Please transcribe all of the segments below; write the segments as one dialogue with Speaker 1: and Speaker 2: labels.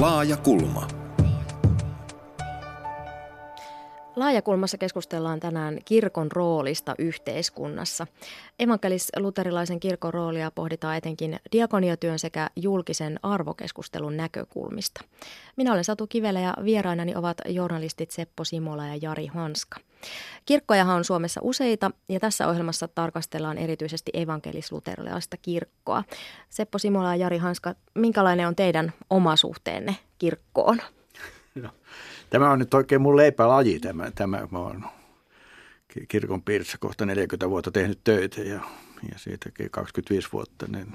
Speaker 1: Laaja kulma.
Speaker 2: Laajakulmassa keskustellaan tänään kirkon roolista yhteiskunnassa. Evankelis-luterilaisen kirkon roolia pohditaan etenkin diakoniatyön sekä julkisen arvokeskustelun näkökulmista. Minä olen Satu Kivelä ja vierainani ovat journalistit Seppo Simola ja Jari Hanska. Kirkkojahan on Suomessa useita ja tässä ohjelmassa tarkastellaan erityisesti evankelis-luterilaista kirkkoa. Seppo Simola ja Jari Hanska, minkälainen on teidän oma suhteenne kirkkoon?
Speaker 3: No, tämä on nyt oikein mun leipälaji tämä. tämä mä oon kirkon piirissä kohta 40 vuotta tehnyt töitä ja, ja siitäkin 25 vuotta niin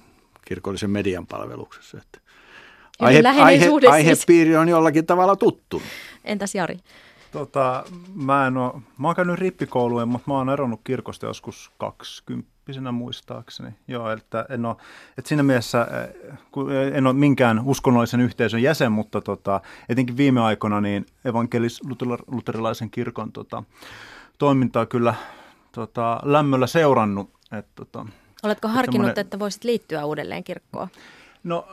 Speaker 3: kirkollisen median palveluksessa. Että aihe, aihe, siis. aihepiiri on jollakin tavalla tuttu.
Speaker 2: Entäs Jari?
Speaker 4: Tota, mä, en ole, mä oon käynyt rippikoulujen, mutta mä oon eronnut kirkosta joskus 20 muistaakseni. Joo, että en ole, että siinä mielessä en ole minkään uskonnollisen yhteisön jäsen, mutta tota, etenkin viime aikoina niin evankelis-luterilaisen kirkon tota, toimintaa kyllä tota, lämmöllä seurannut. Et, tota,
Speaker 2: Oletko harkinnut, että voisit liittyä uudelleen kirkkoon?
Speaker 4: No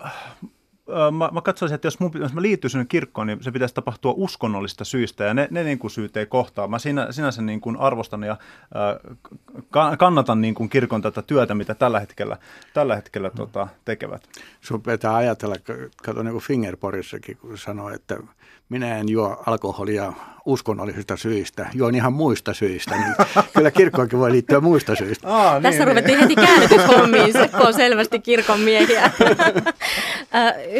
Speaker 4: mä, mä katsoisin, että jos, mun, jos mä liittyisin kirkkoon, niin se pitäisi tapahtua uskonnollista syistä, ja ne, ne niin kuin syyt ei kohtaa. Mä siinä, sinänsä niin kuin arvostan ja äh, kannatan niin kuin kirkon tätä työtä, mitä tällä hetkellä, tällä hetkellä mm. tota, tekevät.
Speaker 3: Sun pitää ajatella, kato niin kuin Fingerporissakin, kun sanoo, että minä en juo alkoholia uskonnollisista syistä, juon ihan muista syistä, niin kyllä kirkkoonkin voi liittyä muista syistä.
Speaker 2: Aa, niin, Tässä niin. ruvettiin heti käännytyshommiin, Seppo on selvästi kirkon miehiä.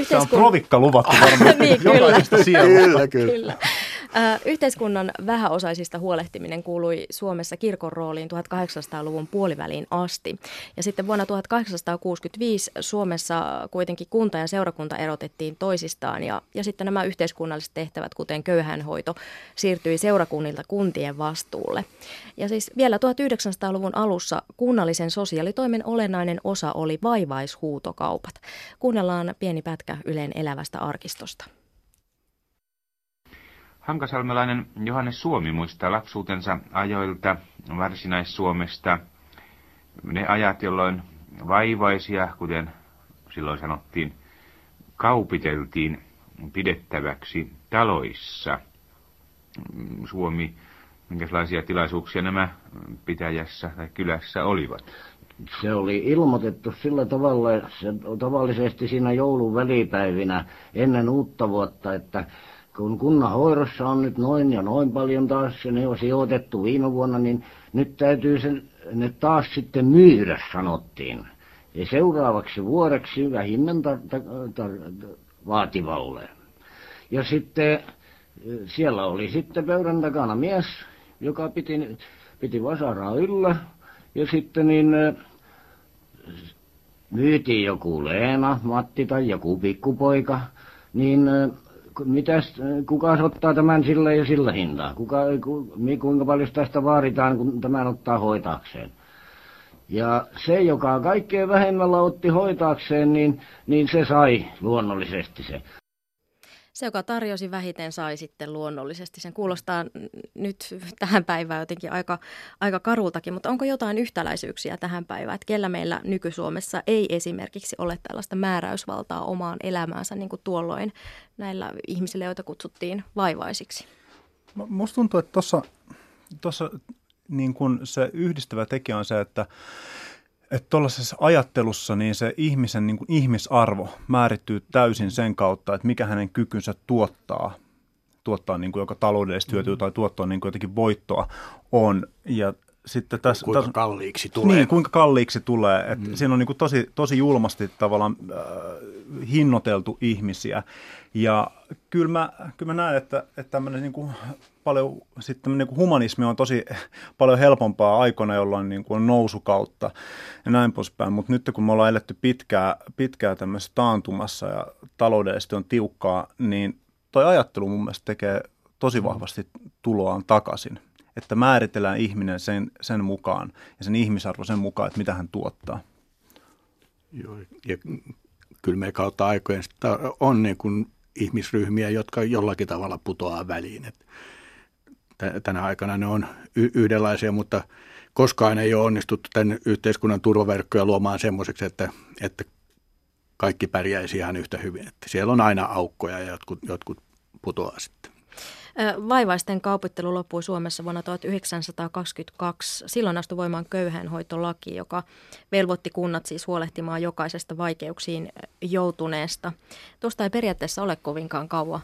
Speaker 4: Yhteiskun... Se on provikka luvattu varmaan niin, kyllä.
Speaker 3: kyllä, kyllä. kyllä.
Speaker 2: Yhteiskunnan vähäosaisista huolehtiminen kuului Suomessa kirkon rooliin 1800-luvun puoliväliin asti. Ja sitten vuonna 1865 Suomessa kuitenkin kunta ja seurakunta erotettiin toisistaan ja, ja sitten nämä yhteiskunnalliset tehtävät, kuten köyhänhoito, siirtyi seurakunnilta kuntien vastuulle. Ja siis vielä 1900-luvun alussa kunnallisen sosiaalitoimen olennainen osa oli vaivaishuutokaupat. Kuunnellaan pieni pätkä Ylen elävästä arkistosta.
Speaker 5: Hankasalmelainen Johannes Suomi muistaa lapsuutensa ajoilta Varsinais-Suomesta ne ajat, jolloin vaivaisia, kuten silloin sanottiin, kaupiteltiin pidettäväksi taloissa. Suomi, minkälaisia tilaisuuksia nämä pitäjässä tai kylässä olivat?
Speaker 6: Se oli ilmoitettu sillä tavalla, se tavallisesti siinä joulun välipäivinä ennen uutta vuotta, että kun kunnan hoidossa on nyt noin ja noin paljon taas, ja ne on sijoitettu viime vuonna, niin nyt täytyy sen, ne taas sitten myydä, sanottiin. Ja seuraavaksi vuodeksi vähimmän tar- tar- tar- vaativalle. Ja sitten siellä oli sitten pöydän takana mies, joka piti, piti vasaraa yllä. Ja sitten niin myytiin joku Leena, Matti tai joku pikkupoika, niin mitäs, kuka ottaa tämän sillä ja sillä hintaa? Kuka, ku, kuinka paljon tästä vaaditaan, kun tämän ottaa hoitaakseen? Ja se, joka kaikkein vähemmällä otti hoitaakseen, niin, niin se sai luonnollisesti se.
Speaker 2: Se, joka tarjosi vähiten, sai sitten luonnollisesti. Sen kuulostaa nyt tähän päivään jotenkin aika, aika karultakin, mutta onko jotain yhtäläisyyksiä tähän päivään? Että kellä meillä nyky-Suomessa ei esimerkiksi ole tällaista määräysvaltaa omaan elämäänsä niin kuin tuolloin näillä ihmisillä, joita kutsuttiin vaivaisiksi?
Speaker 4: Musta tuntuu, että tuossa niin se yhdistävä tekijä on se, että että tuollaisessa ajattelussa niin se ihmisen niin kuin ihmisarvo määrittyy täysin sen kautta, että mikä hänen kykynsä tuottaa, tuottaa niin kuin joko taloudellista hyötyä mm. tai tuottaa niin kuin jotenkin voittoa on. Ja sitten tässä,
Speaker 3: kuinka tässä, kalliiksi tulee.
Speaker 4: Niin, kuinka kalliiksi tulee. Että mm. Siinä on niin kuin tosi, tosi julmasti tavallaan äh, hinnoiteltu ihmisiä. Ja kyllä mä, kyllä mä näen, että, että tämmöinen niin kuin paljon, sitten niin kuin humanismi on tosi paljon helpompaa aikoina, jolloin niin kuin on nousukautta ja näin poispäin. Mutta nyt kun me ollaan eletty pitkää, pitkää tämmöisessä taantumassa ja taloudellisesti on tiukkaa, niin toi ajattelu mun mielestä tekee tosi vahvasti tuloaan takaisin. Että määritellään ihminen sen, sen mukaan ja sen ihmisarvo sen mukaan, että mitä hän tuottaa.
Speaker 3: Joo, ja kyllä me kautta aikojen on niin kuin ihmisryhmiä, jotka jollakin tavalla putoaa väliin. Et tänä aikana ne on y- yhdenlaisia, mutta koskaan ei ole onnistuttu tämän yhteiskunnan turvaverkkoja luomaan semmoiseksi, että, että kaikki pärjäisi ihan yhtä hyvin. Että siellä on aina aukkoja ja jotkut, jotkut putoaa sitten.
Speaker 2: Vaivaisten kaupittelu loppui Suomessa vuonna 1922. Silloin astui voimaan köyhänhoitolaki, joka velvoitti kunnat siis huolehtimaan jokaisesta vaikeuksiin joutuneesta. Tuosta ei periaatteessa ole kovinkaan kauan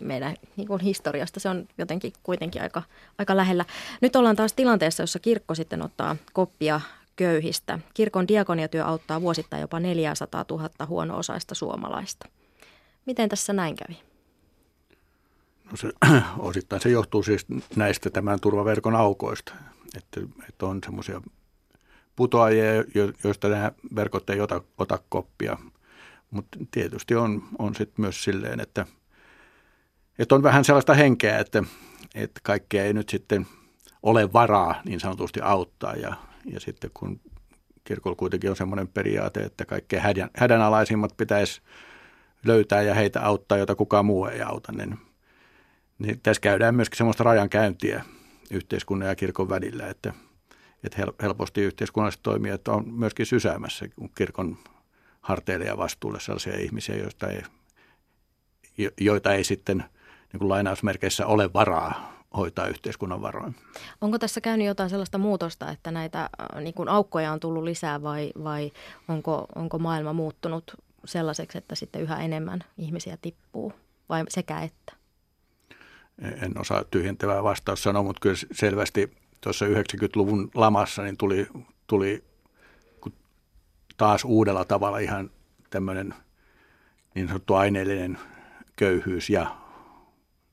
Speaker 2: meidän niin kuin historiasta. Se on jotenkin kuitenkin aika, aika lähellä. Nyt ollaan taas tilanteessa, jossa kirkko sitten ottaa koppia köyhistä. Kirkon diakoniatyö auttaa vuosittain jopa 400 000 huono-osaista suomalaista. Miten tässä näin kävi?
Speaker 3: No se, osittain se johtuu siis näistä tämän turvaverkon aukoista, että, että on semmoisia putoajia, joista nämä verkot ei ota, ota koppia. Mutta tietysti on, on sitten myös silleen, että, että on vähän sellaista henkeä, että, että kaikkea ei nyt sitten ole varaa niin sanotusti auttaa. Ja, ja sitten kun kirkolla kuitenkin on semmoinen periaate, että kaikkein hädän, hädänalaisimmat pitäisi löytää ja heitä auttaa, jota kukaan muu ei auta, niin niin tässä käydään myöskin sellaista rajankäyntiä yhteiskunnan ja kirkon välillä, että, että helposti yhteiskunnalliset toimijat on myöskin sysäämässä kirkon harteille ja vastuulle sellaisia ihmisiä, joista ei, joita ei sitten niin kuin lainausmerkeissä ole varaa hoitaa yhteiskunnan varoin.
Speaker 2: Onko tässä käynyt jotain sellaista muutosta, että näitä äh, niin kuin aukkoja on tullut lisää vai, vai onko, onko maailma muuttunut sellaiseksi, että sitten yhä enemmän ihmisiä tippuu vai sekä että?
Speaker 3: En osaa tyhjentävää vastaus sanoa, mutta kyllä selvästi tuossa 90-luvun lamassa niin tuli, tuli taas uudella tavalla ihan tämmöinen niin sanottu aineellinen köyhyys ja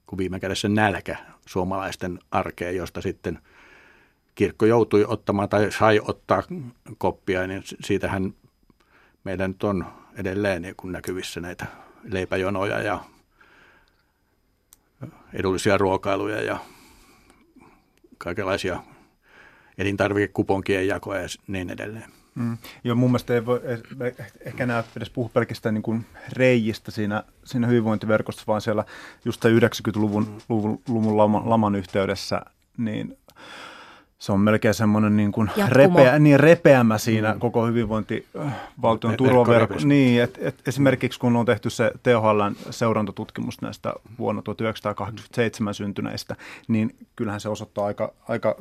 Speaker 3: kun viime kädessä nälkä suomalaisten arkeen, josta sitten kirkko joutui ottamaan tai sai ottaa koppia, niin siitähän meidän nyt on edelleen niin näkyvissä näitä leipäjonoja ja edullisia ruokailuja ja kaikenlaisia elintarvikekuponkien jakoja ja niin edelleen.
Speaker 4: Mm. Joo, mun mielestä ei voi ehkä enää edes puhu pelkästään niin kuin reijistä siinä, siinä hyvinvointiverkossa, vaan siellä just 90-luvun mm. luvun, luvun laman, laman yhteydessä, niin se on melkein semmoinen niin kuin repeä, niin repeämä siinä mm. koko hyvinvointivaltion turvaverkko. Niin, et, et esimerkiksi kun on tehty se THLn seurantatutkimus näistä vuonna 1987 syntyneistä, niin kyllähän se osoittaa aika, aika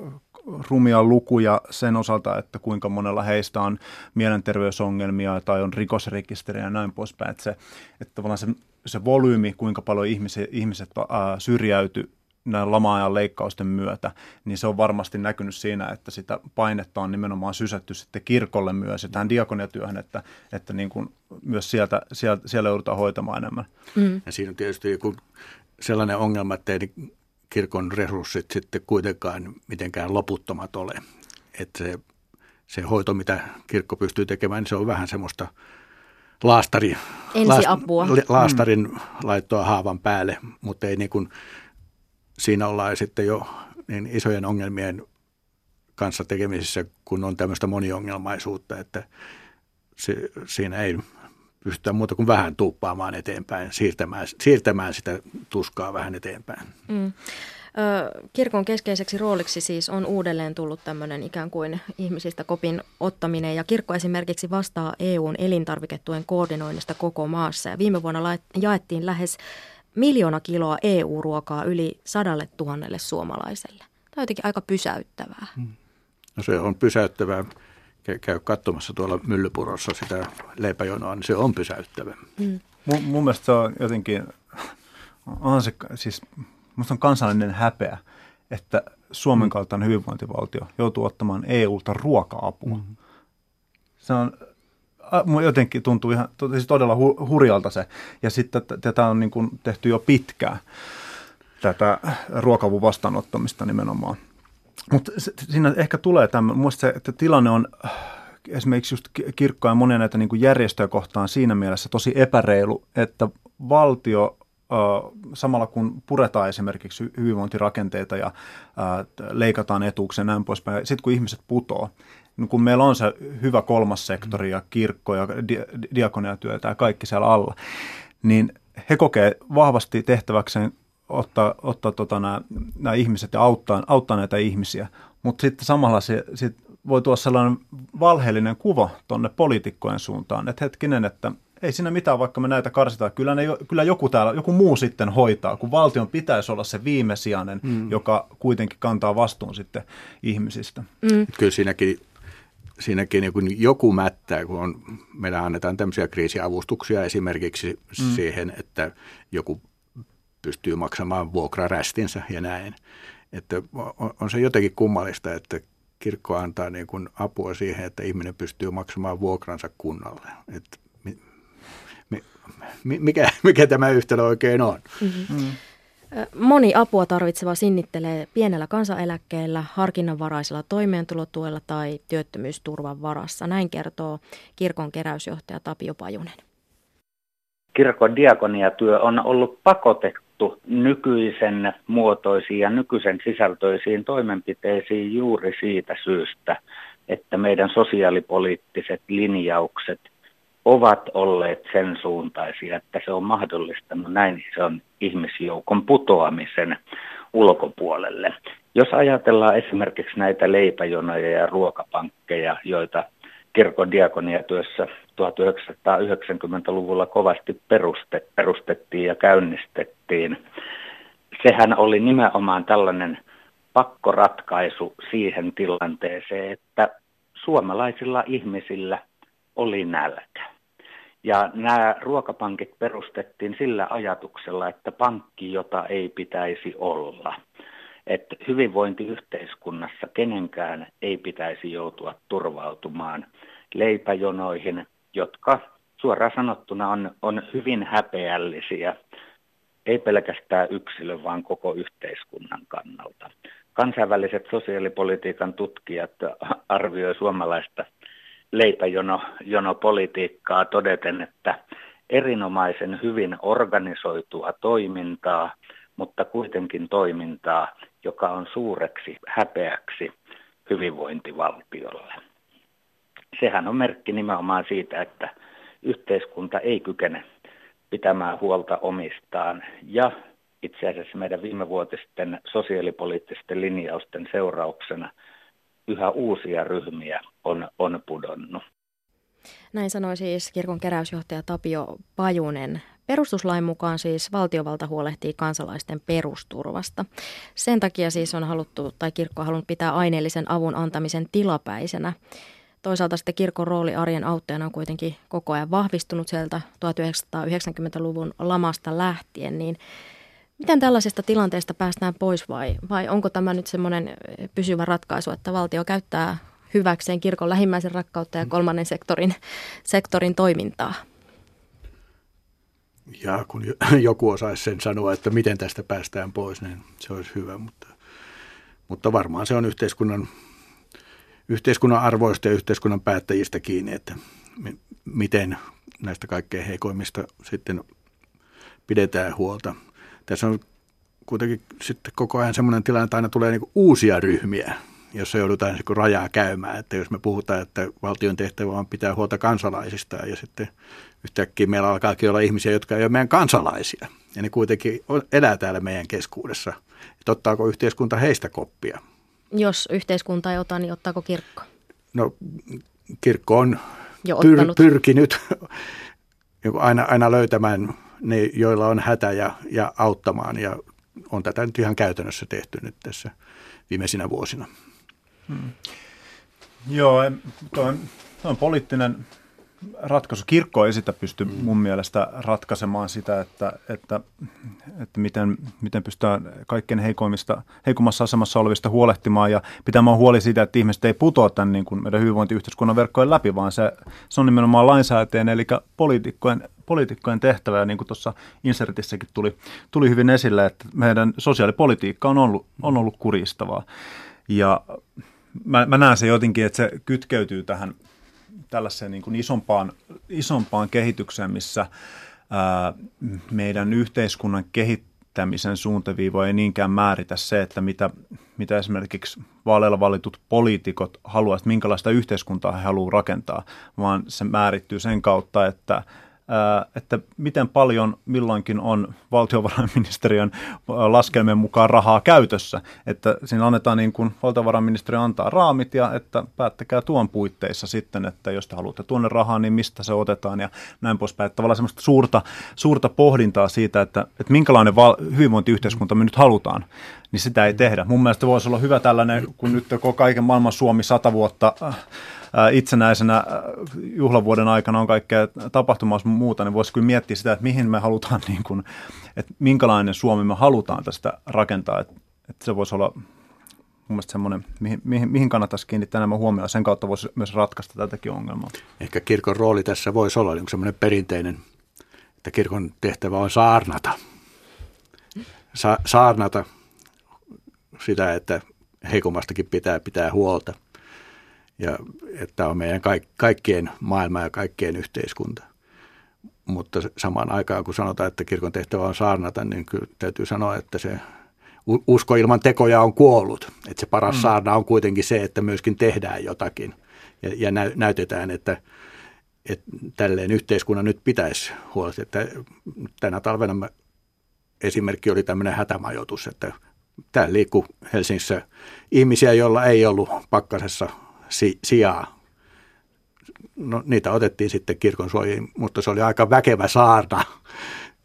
Speaker 4: rumia lukuja sen osalta, että kuinka monella heistä on mielenterveysongelmia tai on rikosrekisteriä ja näin poispäin. Että, se, että tavallaan se, se volyymi, kuinka paljon ihmiset, ihmiset ää, syrjäytyi näin lama-ajan leikkausten myötä, niin se on varmasti näkynyt siinä, että sitä painetta on nimenomaan sysätty sitten kirkolle myös ja tähän diakoniatyöhön, että, että niin kuin myös sieltä, sieltä, siellä joudutaan hoitamaan enemmän.
Speaker 3: Mm. Ja siinä on tietysti joku sellainen ongelma, että ei kirkon resurssit sitten kuitenkaan mitenkään loputtomat ole. Että se, se hoito, mitä kirkko pystyy tekemään, niin se on vähän semmoista laastari,
Speaker 2: Ensiapua.
Speaker 3: laastarin mm. laittoa haavan päälle, mutta ei niin kuin siinä ollaan sitten jo niin isojen ongelmien kanssa tekemisissä, kun on tämmöistä moniongelmaisuutta, että se, siinä ei pystytä muuta kuin vähän tuuppaamaan eteenpäin, siirtämään, siirtämään sitä tuskaa vähän eteenpäin. Mm.
Speaker 2: Kirkon keskeiseksi rooliksi siis on uudelleen tullut tämmöinen ikään kuin ihmisistä kopin ottaminen ja kirkko esimerkiksi vastaa EUn elintarviketuen koordinoinnista koko maassa ja viime vuonna jaettiin lähes miljoona kiloa EU-ruokaa yli sadalle tuhannelle suomalaiselle. Tämä on jotenkin aika pysäyttävää. Hmm.
Speaker 3: No se on pysäyttävää. Käy katsomassa tuolla Myllypurossa sitä leipäjonoa, niin se on pysäyttävää.
Speaker 4: Hmm. Mun, mun mielestä se on jotenkin, on se, siis musta on kansallinen häpeä, että Suomen hmm. kaltainen hyvinvointivaltio joutuu ottamaan EUlta ruoka-apua. Hmm. Se on jotenkin tuntuu ihan siis todella hu, hurjalta se. Ja sitten tätä on niin kuin tehty jo pitkään, tätä ruokavun vastaanottamista nimenomaan. Mutta siinä ehkä tulee tämä, muista se, että tilanne on esimerkiksi just kirkkoja ja monia näitä niin kuin järjestöjä kohtaan siinä mielessä tosi epäreilu, että valtio samalla kun puretaan esimerkiksi hyvinvointirakenteita ja leikataan etuuksia ja näin poispäin, sitten kun ihmiset putoo, kun meillä on se hyvä kolmas sektori ja kirkko ja di- diakoniatyötä ja kaikki siellä alla, niin he kokee vahvasti tehtäväkseen ottaa, ottaa tota nämä, nämä ihmiset ja auttaa, auttaa näitä ihmisiä. Mutta sitten samalla se, sit voi tulla sellainen valheellinen kuva tuonne poliitikkojen suuntaan, että hetkinen, että ei siinä mitään, vaikka me näitä karsitaan. Kyllä, ne, kyllä joku, täällä, joku muu sitten hoitaa, kun valtion pitäisi olla se viimesijainen, mm. joka kuitenkin kantaa vastuun sitten ihmisistä.
Speaker 3: Mm. Kyllä siinäkin siinäkin niin joku mättää, kun on, meillä annetaan tämmöisiä kriisiavustuksia esimerkiksi mm. siihen, että joku pystyy maksamaan vuokrarästinsä ja näin. Että on se jotenkin kummallista, että kirkko antaa niin kuin apua siihen, että ihminen pystyy maksamaan vuokransa kunnalle. Että mikä, mikä tämä yhtälö oikein on? Mm-hmm. Mm.
Speaker 2: Moni apua tarvitseva sinnittelee pienellä kansaneläkkeellä, harkinnanvaraisella toimeentulotuella tai työttömyysturvan varassa. Näin kertoo kirkon keräysjohtaja Tapio Pajunen.
Speaker 1: Kirkon diakoniatyö on ollut pakotettu nykyisen muotoisiin ja nykyisen sisältöisiin toimenpiteisiin juuri siitä syystä, että meidän sosiaalipoliittiset linjaukset ovat olleet sen suuntaisia, että se on mahdollistanut näin ison ihmisjoukon putoamisen ulkopuolelle. Jos ajatellaan esimerkiksi näitä leipäjonoja ja ruokapankkeja, joita kirkon diakoniatyössä 1990-luvulla kovasti peruste, perustettiin ja käynnistettiin, sehän oli nimenomaan tällainen pakkoratkaisu siihen tilanteeseen, että suomalaisilla ihmisillä oli nälkä. Ja nämä ruokapankit perustettiin sillä ajatuksella, että pankki, jota ei pitäisi olla. Että hyvinvointiyhteiskunnassa kenenkään ei pitäisi joutua turvautumaan leipäjonoihin, jotka suoraan sanottuna on, on hyvin häpeällisiä, ei pelkästään yksilön, vaan koko yhteiskunnan kannalta. Kansainväliset sosiaalipolitiikan tutkijat arvioivat suomalaista leipäjonopolitiikkaa todeten, että erinomaisen hyvin organisoitua toimintaa, mutta kuitenkin toimintaa, joka on suureksi häpeäksi hyvinvointivaltiolle. Sehän on merkki nimenomaan siitä, että yhteiskunta ei kykene pitämään huolta omistaan ja itse asiassa meidän viimevuotisten sosiaalipoliittisten linjausten seurauksena – yhä uusia ryhmiä on, on pudonnut.
Speaker 2: Näin sanoi siis kirkon keräysjohtaja Tapio Pajunen. Perustuslain mukaan siis valtiovalta huolehtii kansalaisten perusturvasta. Sen takia siis on haluttu, tai kirkko on halunnut pitää aineellisen avun antamisen tilapäisenä. Toisaalta sitten kirkon rooli arjen auttajana on kuitenkin koko ajan vahvistunut sieltä 1990-luvun lamasta lähtien, niin Miten tällaisesta tilanteesta päästään pois vai, vai onko tämä nyt semmoinen eh, pysyvä ratkaisu, että valtio käyttää hyväkseen kirkon lähimmäisen rakkautta ja kolmannen sektorin, sektorin toimintaa?
Speaker 3: Ja kun joku osaisi sen sanoa, että miten tästä päästään pois, niin se olisi hyvä, mutta, mutta varmaan se on yhteiskunnan, yhteiskunnan arvoista ja yhteiskunnan päättäjistä kiinni, että miten näistä kaikkein heikoimmista sitten pidetään huolta – tässä on kuitenkin sitten koko ajan semmoinen tilanne, että aina tulee niin uusia ryhmiä, jossa joudutaan niin rajaa käymään. Että jos me puhutaan, että valtion tehtävä on pitää huolta kansalaisista ja sitten yhtäkkiä meillä alkaakin olla ihmisiä, jotka ei ole meidän kansalaisia. Ja ne kuitenkin elää täällä meidän keskuudessa. Että ottaako yhteiskunta heistä koppia?
Speaker 2: Jos yhteiskunta ei ota, niin ottaako kirkko?
Speaker 3: No kirkko on jo pyr- pyrkinyt aina, aina löytämään ne, joilla on hätä ja, ja auttamaan. Ja on tätä nyt ihan käytännössä tehty nyt tässä viimeisinä vuosina. Hmm.
Speaker 4: Joo, tuo on, on poliittinen ratkaisu. Kirkko ei sitä pysty mm. mun mielestä ratkaisemaan sitä, että, että, että miten, miten pystytään kaikkein heikoimmista, heikommassa asemassa olevista huolehtimaan ja pitämään huoli siitä, että ihmiset ei putoa tämän niin kuin meidän hyvinvointiyhteiskunnan verkkojen läpi, vaan se, se on nimenomaan lainsäätäjien eli poliitikkojen, poliitikkojen tehtävä. Ja niin kuin tuossa insertissäkin tuli, tuli hyvin esille, että meidän sosiaalipolitiikka on ollut, on ollut kuristavaa. Ja mä, mä näen se jotenkin, että se kytkeytyy tähän tällaiseen niin kuin isompaan, isompaan kehitykseen, missä ää, meidän yhteiskunnan kehittämisen suuntaviivo ei niinkään määritä se, että mitä, mitä esimerkiksi vaaleilla valitut poliitikot haluavat, minkälaista yhteiskuntaa he haluavat rakentaa, vaan se määrittyy sen kautta, että että miten paljon milloinkin on valtiovarainministeriön laskelmien mukaan rahaa käytössä. Että siinä annetaan niin kuin valtiovarainministeriö antaa raamit ja että päättäkää tuon puitteissa sitten, että jos te haluatte tuonne rahaa, niin mistä se otetaan ja näin poispäin. Että tavallaan semmoista suurta, suurta pohdintaa siitä, että, että minkälainen val- hyvinvointiyhteiskunta me nyt halutaan, niin sitä ei tehdä. Mun mielestä voisi olla hyvä tällainen, kun nyt koko kaiken maailman Suomi sata vuotta itsenäisenä juhlavuoden aikana on kaikkea tapahtumaa muuta, niin voisi kyllä miettiä sitä, että mihin me halutaan, niin kuin, että minkälainen Suomi me halutaan tästä rakentaa. Että, että se voisi olla mun mielestä semmoinen, mihin, mihin, mihin kannattaisi kiinnittää enemmän huomioon. Sen kautta voisi myös ratkaista tätäkin ongelmaa.
Speaker 3: Ehkä kirkon rooli tässä voisi olla niin semmoinen perinteinen, että kirkon tehtävä on saarnata. Sa- saarnata sitä, että heikommastakin pitää pitää huolta – ja että on meidän kaikkien maailma ja kaikkien yhteiskunta. Mutta samaan aikaan, kun sanotaan, että kirkon tehtävä on saarnata, niin kyllä täytyy sanoa, että se usko ilman tekoja on kuollut. Että se paras mm. saarna on kuitenkin se, että myöskin tehdään jotakin ja, ja näytetään, että, että tälleen yhteiskunnan nyt pitäisi huolehtia. Että tänä talvena esimerkki oli tämmöinen hätämajoitus, että täällä liikkuu Helsingissä ihmisiä, joilla ei ollut pakkasessa si- sijaa. No, niitä otettiin sitten kirkon suojiin, mutta se oli aika väkevä saarna,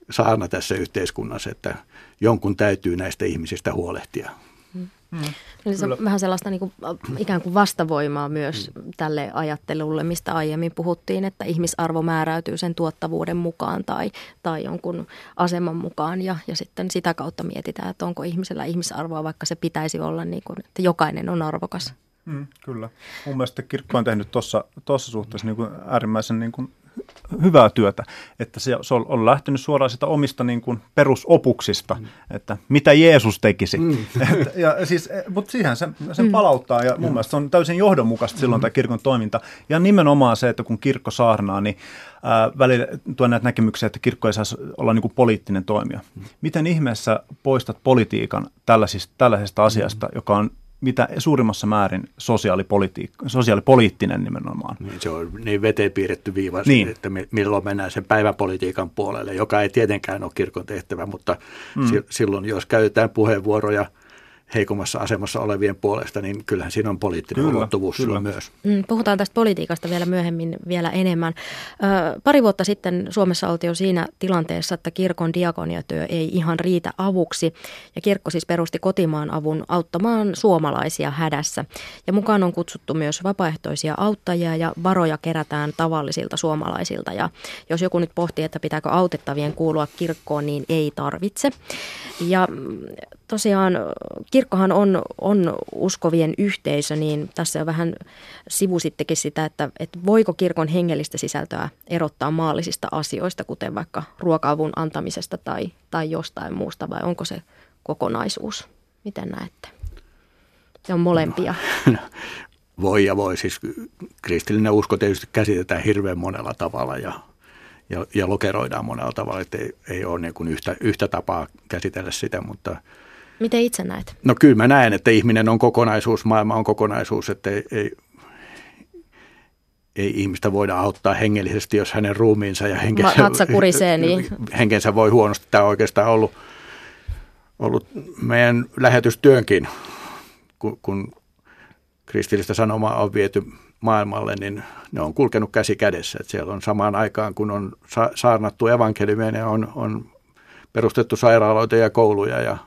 Speaker 3: saarna tässä yhteiskunnassa, että jonkun täytyy näistä ihmisistä huolehtia.
Speaker 2: Hmm. Eli se on vähän sellaista niin kuin, ikään kuin vastavoimaa myös hmm. tälle ajattelulle, mistä aiemmin puhuttiin, että ihmisarvo määräytyy sen tuottavuuden mukaan tai, tai jonkun aseman mukaan ja, ja sitten sitä kautta mietitään, että onko ihmisellä ihmisarvoa, vaikka se pitäisi olla niin kuin, että jokainen on arvokas.
Speaker 4: Mm, kyllä. Mun mielestä kirkko on tehnyt tuossa suhteessa niin kuin äärimmäisen niin kuin hyvää työtä, että se on lähtenyt suoraan sitä omista niin kuin perusopuksista, mm. että mitä Jeesus tekisi. Mm. Et, ja siis, e, mutta siihen se, sen mm. palauttaa ja mun mm. mielestä se on täysin johdonmukaista silloin mm. tämä kirkon toiminta. Ja nimenomaan se, että kun kirkko saarnaa, niin ää, välillä tuo näitä näkemyksiä, että kirkko ei saisi olla niin kuin poliittinen toimija. Mm. Miten ihmeessä poistat politiikan tällaisesta, tällaisesta asiasta, mm. joka on mitä suurimmassa määrin sosiaalipoliittinen nimenomaan.
Speaker 3: Niin, se on niin veteen piirretty viiva, niin. että milloin mennään sen päiväpolitiikan puolelle, joka ei tietenkään ole kirkon tehtävä, mutta mm. silloin jos käytetään puheenvuoroja – heikommassa asemassa olevien puolesta, niin kyllähän siinä on poliittinen kyllä, ulottuvuus kyllä. myös.
Speaker 2: Mm, puhutaan tästä politiikasta vielä myöhemmin vielä enemmän. Ö, pari vuotta sitten Suomessa oltiin jo siinä tilanteessa, että kirkon diakoniatyö ei ihan riitä avuksi. Ja kirkko siis perusti kotimaan avun auttamaan suomalaisia hädässä. Ja mukaan on kutsuttu myös vapaaehtoisia auttajia ja varoja kerätään tavallisilta suomalaisilta. Ja jos joku nyt pohtii, että pitääkö autettavien kuulua kirkkoon, niin ei tarvitse. Ja mm, tosiaan kirkkohan on, on uskovien yhteisö, niin tässä on vähän sivusittekin sitä, että, että voiko kirkon hengellistä sisältöä erottaa maallisista asioista, kuten vaikka ruoka-avun antamisesta tai, tai jostain muusta, vai onko se kokonaisuus? Miten näette? Se on molempia. No,
Speaker 3: voi ja voi. Siis kristillinen usko tietysti käsitetään hirveän monella tavalla ja, ja, ja lokeroidaan monella tavalla, että ei, ei ole niin kuin yhtä, yhtä tapaa käsitellä sitä, mutta –
Speaker 2: Miten itse näet?
Speaker 3: No kyllä mä näen, että ihminen on kokonaisuus, maailma on kokonaisuus, että ei, ei, ei ihmistä voida auttaa hengellisesti, jos hänen ruumiinsa ja henkensä,
Speaker 2: Vatsa kurisee, niin.
Speaker 3: henkensä voi huonosti. Tämä on oikeastaan ollut, ollut meidän lähetystyönkin, kun, kun kristillistä sanomaa on viety maailmalle, niin ne on kulkenut käsi kädessä. Että siellä on samaan aikaan, kun on saarnattu evankeliumia, on, on perustettu sairaaloita ja kouluja ja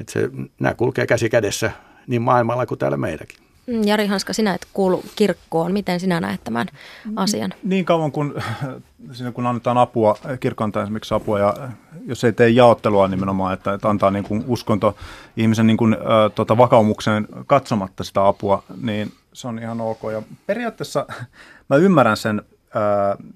Speaker 3: että se, nämä kulkee käsi kädessä niin maailmalla kuin täällä meilläkin.
Speaker 2: Mm, Jari Hanska, sinä et kuulu kirkkoon. Miten sinä näet tämän asian?
Speaker 4: Niin kauan kun, siinä kun annetaan apua, kirkko antaa esimerkiksi apua, ja jos ei tee jaottelua nimenomaan, että, että antaa niin kuin uskonto ihmisen niin kuin, äh, tota, vakaumukseen katsomatta sitä apua, niin se on ihan ok. Ja periaatteessa mä ymmärrän sen äh,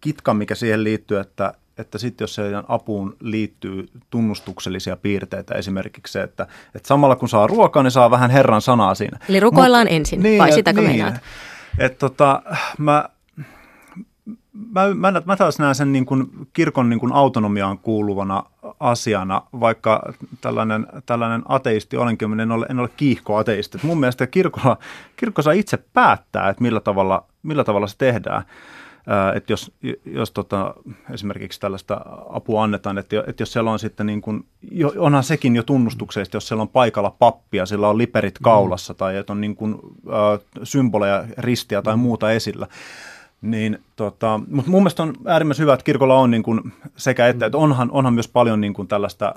Speaker 4: kitkan, mikä siihen liittyy, että että sitten jos siihen apuun liittyy tunnustuksellisia piirteitä, esimerkiksi se, että, että samalla kun saa ruokaa, niin saa vähän Herran sanaa siinä.
Speaker 2: Eli rukoillaan Mut, ensin, niin, vai sitäkö niin, meinaat?
Speaker 4: Että tota, mä, mä, mä, mä taas näen sen niin kuin kirkon niin kuin autonomiaan kuuluvana asiana, vaikka tällainen, tällainen ateisti olenkin, en ole, en ole kiihko ateisti. Mun mielestä kirkolla, kirkko saa itse päättää, että millä tavalla, millä tavalla se tehdään että jos, jos tota, esimerkiksi tällaista apua annetaan, että, että jos siellä on sitten niin kuin, onhan sekin jo tunnustuksesta, jos siellä on paikalla pappia, sillä on liperit kaulassa mm. tai että on niin kuin, äh, symboleja, ristiä tai muuta esillä, niin, tota, mutta mun mielestä on äärimmäisen hyvä, että kirkolla on niin kuin sekä että, että onhan, onhan myös paljon niin kuin tällaista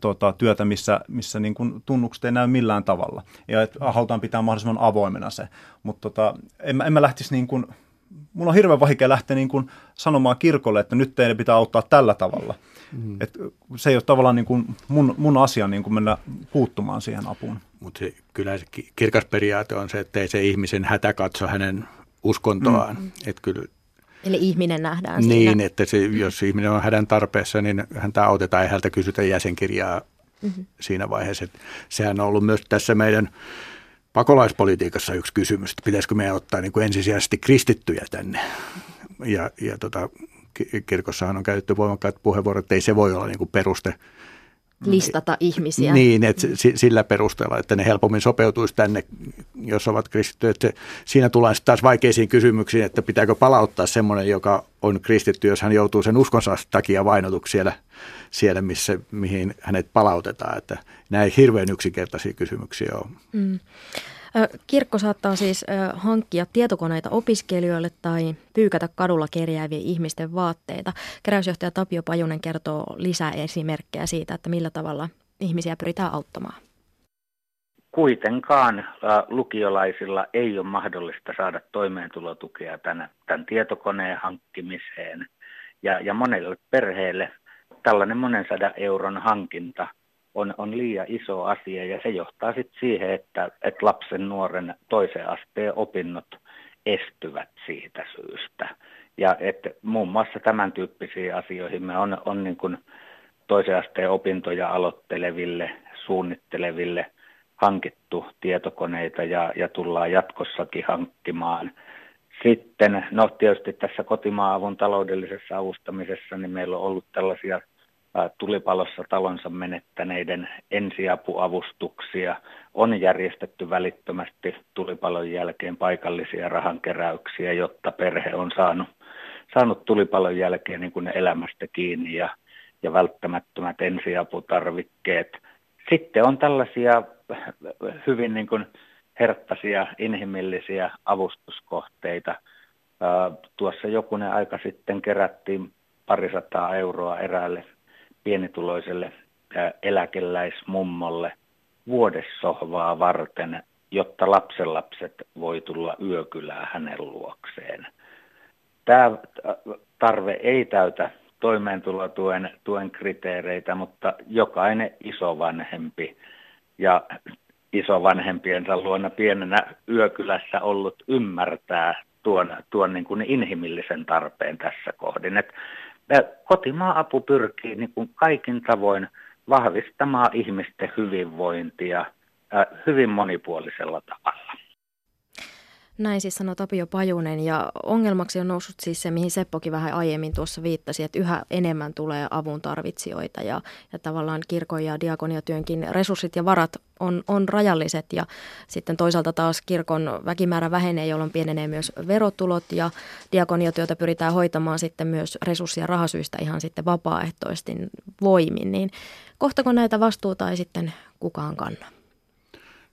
Speaker 4: tota, työtä, missä, missä niin kuin tunnukset ei näy millään tavalla. Ja että halutaan pitää mahdollisimman avoimena se. Mutta tota, en, en mä lähtisi niin kuin, mulla on hirveän vaikea lähteä niin kuin sanomaan kirkolle, että nyt teidän pitää auttaa tällä tavalla. Mm. Et se ei ole tavallaan niin kuin mun, mun asia niin kuin mennä puuttumaan siihen apuun.
Speaker 3: Mutta kyllä se kirkas periaate on se, että ei se ihmisen hätä katso hänen uskontoaan. Mm. Että kyllä
Speaker 2: Eli ihminen nähdään
Speaker 3: Niin,
Speaker 2: siinä.
Speaker 3: että se, jos ihminen on hädän tarpeessa, niin häntä autetaan ja häntä kysytään jäsenkirjaa mm-hmm. siinä vaiheessa. Että sehän on ollut myös tässä meidän pakolaispolitiikassa yksi kysymys, että pitäisikö meidän ottaa niin kuin ensisijaisesti kristittyjä tänne. Ja, ja tota, kirkossahan on käytetty voimakkaat puheenvuorot, että ei se voi olla niin kuin peruste –
Speaker 2: listata ihmisiä.
Speaker 3: Niin, että sillä perusteella, että ne helpommin sopeutuisi tänne, jos ovat kristittyjä. Että siinä tullaan sitten taas vaikeisiin kysymyksiin, että pitääkö palauttaa semmoinen, joka on kristitty, jos hän joutuu sen uskonsa takia vainotuksi siellä, siellä missä, mihin hänet palautetaan. Että näin hirveän yksinkertaisia kysymyksiä on. Mm.
Speaker 2: Kirkko saattaa siis hankkia tietokoneita opiskelijoille tai pyykätä kadulla kerjäävien ihmisten vaatteita. Keräysjohtaja Tapio Pajunen kertoo lisää esimerkkejä siitä, että millä tavalla ihmisiä pyritään auttamaan.
Speaker 1: Kuitenkaan lukiolaisilla ei ole mahdollista saada toimeentulotukea tämän, tämän tietokoneen hankkimiseen. Ja, ja monelle perheelle tällainen monen sadan euron hankinta – on, on liian iso asia ja se johtaa sitten siihen, että, että lapsen nuoren toisen asteen opinnot estyvät siitä syystä. Ja että muun muassa tämän tyyppisiin asioihin me on, on niin kuin toisen asteen opintoja aloitteleville, suunnitteleville hankittu tietokoneita ja, ja tullaan jatkossakin hankkimaan. Sitten, no tietysti tässä kotimaavun taloudellisessa avustamisessa, niin meillä on ollut tällaisia tulipalossa talonsa menettäneiden ensiapuavustuksia. On järjestetty välittömästi tulipalon jälkeen paikallisia rahankeräyksiä, jotta perhe on saanut, saanut tulipalon jälkeen niin kuin elämästä kiinni ja, ja välttämättömät ensiaputarvikkeet. Sitten on tällaisia hyvin niin kuin herttaisia, inhimillisiä avustuskohteita. Tuossa jokunen aika sitten kerättiin parisataa euroa eräälle pienituloiselle eläkeläismummolle vuodessohvaa varten, jotta lapsenlapset voi tulla yökylää hänen luokseen. Tämä tarve ei täytä toimeentulotuen tuen kriteereitä, mutta jokainen isovanhempi ja isovanhempiensa luona pienenä yökylässä ollut ymmärtää tuon, tuon niin kuin inhimillisen tarpeen tässä kohdin. Et kotimaan apu pyrkii niin kuin kaikin tavoin vahvistamaan ihmisten hyvinvointia hyvin monipuolisella tavalla.
Speaker 2: Näin siis sanoi Tapio Pajunen ja ongelmaksi on noussut siis se, mihin Seppokin vähän aiemmin tuossa viittasi, että yhä enemmän tulee avun tarvitsijoita ja, ja tavallaan kirkon ja diakoniatyönkin resurssit ja varat on, on rajalliset ja sitten toisaalta taas kirkon väkimäärä vähenee, jolloin pienenee myös verotulot ja diakoniatyötä pyritään hoitamaan sitten myös resurssia rahasyistä ihan sitten vapaaehtoisesti voimin, niin kohtako näitä vastuuta ei sitten kukaan kanna?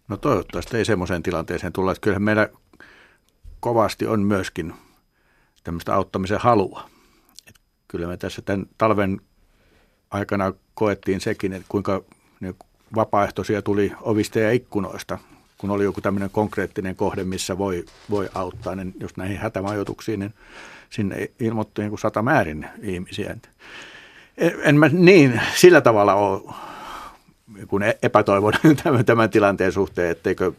Speaker 3: No toivottavasti ei semmoiseen tilanteeseen tulla. Että kyllähän meillä kovasti on myöskin tämmöistä auttamisen halua. Et kyllä me tässä tämän talven aikana koettiin sekin, että kuinka ne vapaaehtoisia tuli ovista ja ikkunoista, kun oli joku tämmöinen konkreettinen kohde, missä voi, voi auttaa, niin just näihin hätämajoituksiin, niin sinne ilmoittui niin sata määrin ihmisiä. En mä niin sillä tavalla ole kun epätoivon tämän tilanteen suhteen, etteikö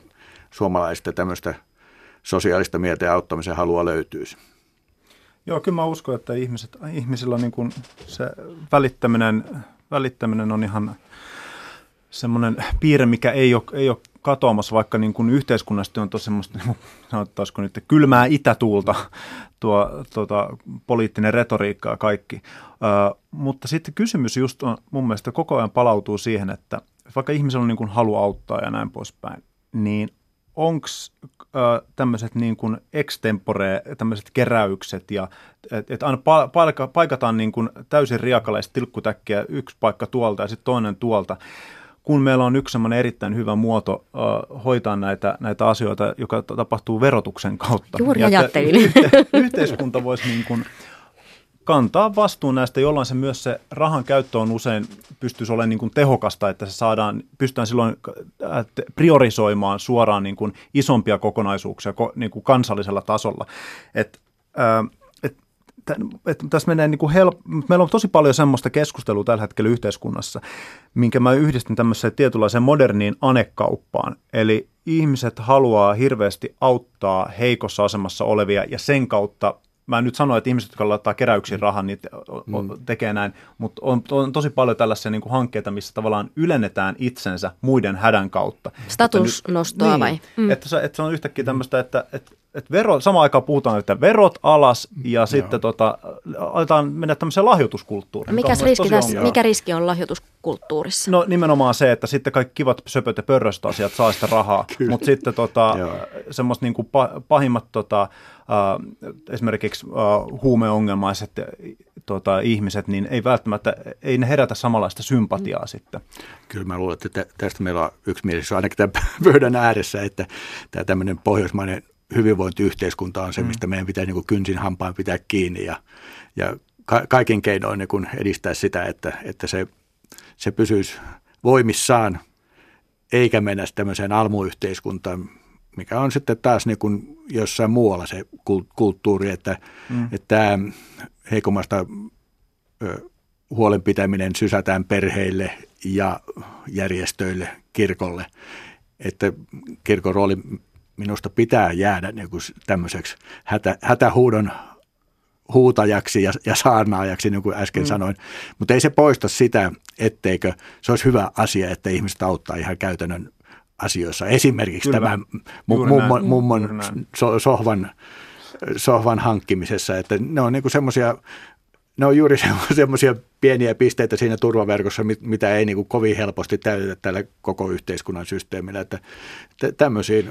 Speaker 3: suomalaista tämmöistä – sosiaalista mieltä ja auttamisen halua löytyisi.
Speaker 4: Joo, kyllä mä uskon, että ihmiset, ihmisillä niin kuin se välittäminen, välittäminen on ihan semmoinen piirre, mikä ei ole, ei ole katoamassa, vaikka niin kuin yhteiskunnasti on tosi semmoista, niin sanottaisiko nyt, kylmää itätuulta tuo tuota, poliittinen retoriikka ja kaikki. Ö, mutta sitten kysymys just on mun mielestä koko ajan palautuu siihen, että vaikka ihmisellä on niin kuin halu auttaa ja näin poispäin, niin onko tämmöiset niin kuin extempore, tämmöiset keräykset ja että et aina paika, paikataan niin kuin täysin riakalaista tilkkutäkkiä yksi paikka tuolta ja sitten toinen tuolta, kun meillä on yksi semmoinen erittäin hyvä muoto uh, hoitaa näitä, näitä asioita, joka tapahtuu verotuksen kautta.
Speaker 2: Juuri ajattelin.
Speaker 4: Yhte, yhteiskunta voisi niin kuin kantaa vastuun näistä, jolloin se myös se rahan käyttö on usein pystyisi olemaan niin kuin tehokasta, että se saadaan, pystytään silloin äh, priorisoimaan suoraan niin kuin isompia kokonaisuuksia niin kuin kansallisella tasolla. Et, äh, et, et, tässä menee niin kuin help, meillä on tosi paljon semmoista keskustelua tällä hetkellä yhteiskunnassa, minkä mä yhdistin tämmöiseen tietynlaiseen moderniin anekauppaan. Eli ihmiset haluaa hirveästi auttaa heikossa asemassa olevia ja sen kautta mä en nyt sano, että ihmiset, jotka laittaa keräyksiin rahan, niin mm. tekee näin, mutta on, on tosi paljon tällaisia niin kuin hankkeita, missä tavallaan ylennetään itsensä muiden hädän kautta.
Speaker 2: Statusnostoa
Speaker 4: niin,
Speaker 2: vai?
Speaker 4: Mm. Että, se, että se on yhtäkkiä tämmöistä, että, että että vero, samaan aikaan puhutaan, että verot alas ja Joo. sitten tota, aletaan mennä tämmöiseen lahjoituskulttuuriin.
Speaker 2: Mikä riski, tässä, mikä riski on lahjoituskulttuurissa?
Speaker 4: No nimenomaan se, että sitten kaikki kivat söpöt ja pörröstä asiat saa sitä rahaa, mutta sitten tota, semmoista niin kuin pahimmat tota, äh, esimerkiksi äh, huumeongelmaiset tota, ihmiset, niin ei välttämättä, ei ne herätä samanlaista sympatiaa mm. sitten.
Speaker 3: Kyllä mä luulen, että tästä meillä on yksimielisyys ainakin tämän pöydän ääressä, että tämä tämmöinen pohjoismainen hyvinvointiyhteiskunta on se, mm. mistä meidän pitää niin kuin kynsin hampaan pitää kiinni ja, ja ka- kaiken keinoin niin kuin edistää sitä, että, että se, se pysyisi voimissaan eikä mennä tämmöiseen almuyhteiskuntaan, mikä on sitten taas niin kuin jossain muualla se kulttuuri, että, mm. että heikommasta huolenpitäminen sysätään perheille ja järjestöille, kirkolle, että kirkon rooli minusta pitää jäädä niin kuin tämmöiseksi hätä, hätähuudon huutajaksi ja, ja saarnaajaksi, niin kuin äsken mm. sanoin. Mutta ei se poista sitä, etteikö se olisi hyvä asia, että ihmiset auttaa ihan käytännön asioissa. Esimerkiksi Kyllä. tämän mummon, mummon so, sohvan, sohvan hankkimisessa, että ne on niin semmoisia ne on juuri semmoisia pieniä pisteitä siinä turvaverkossa, mitä ei niin kuin kovin helposti täytetä tällä koko yhteiskunnan systeemillä. Että tämmöisiin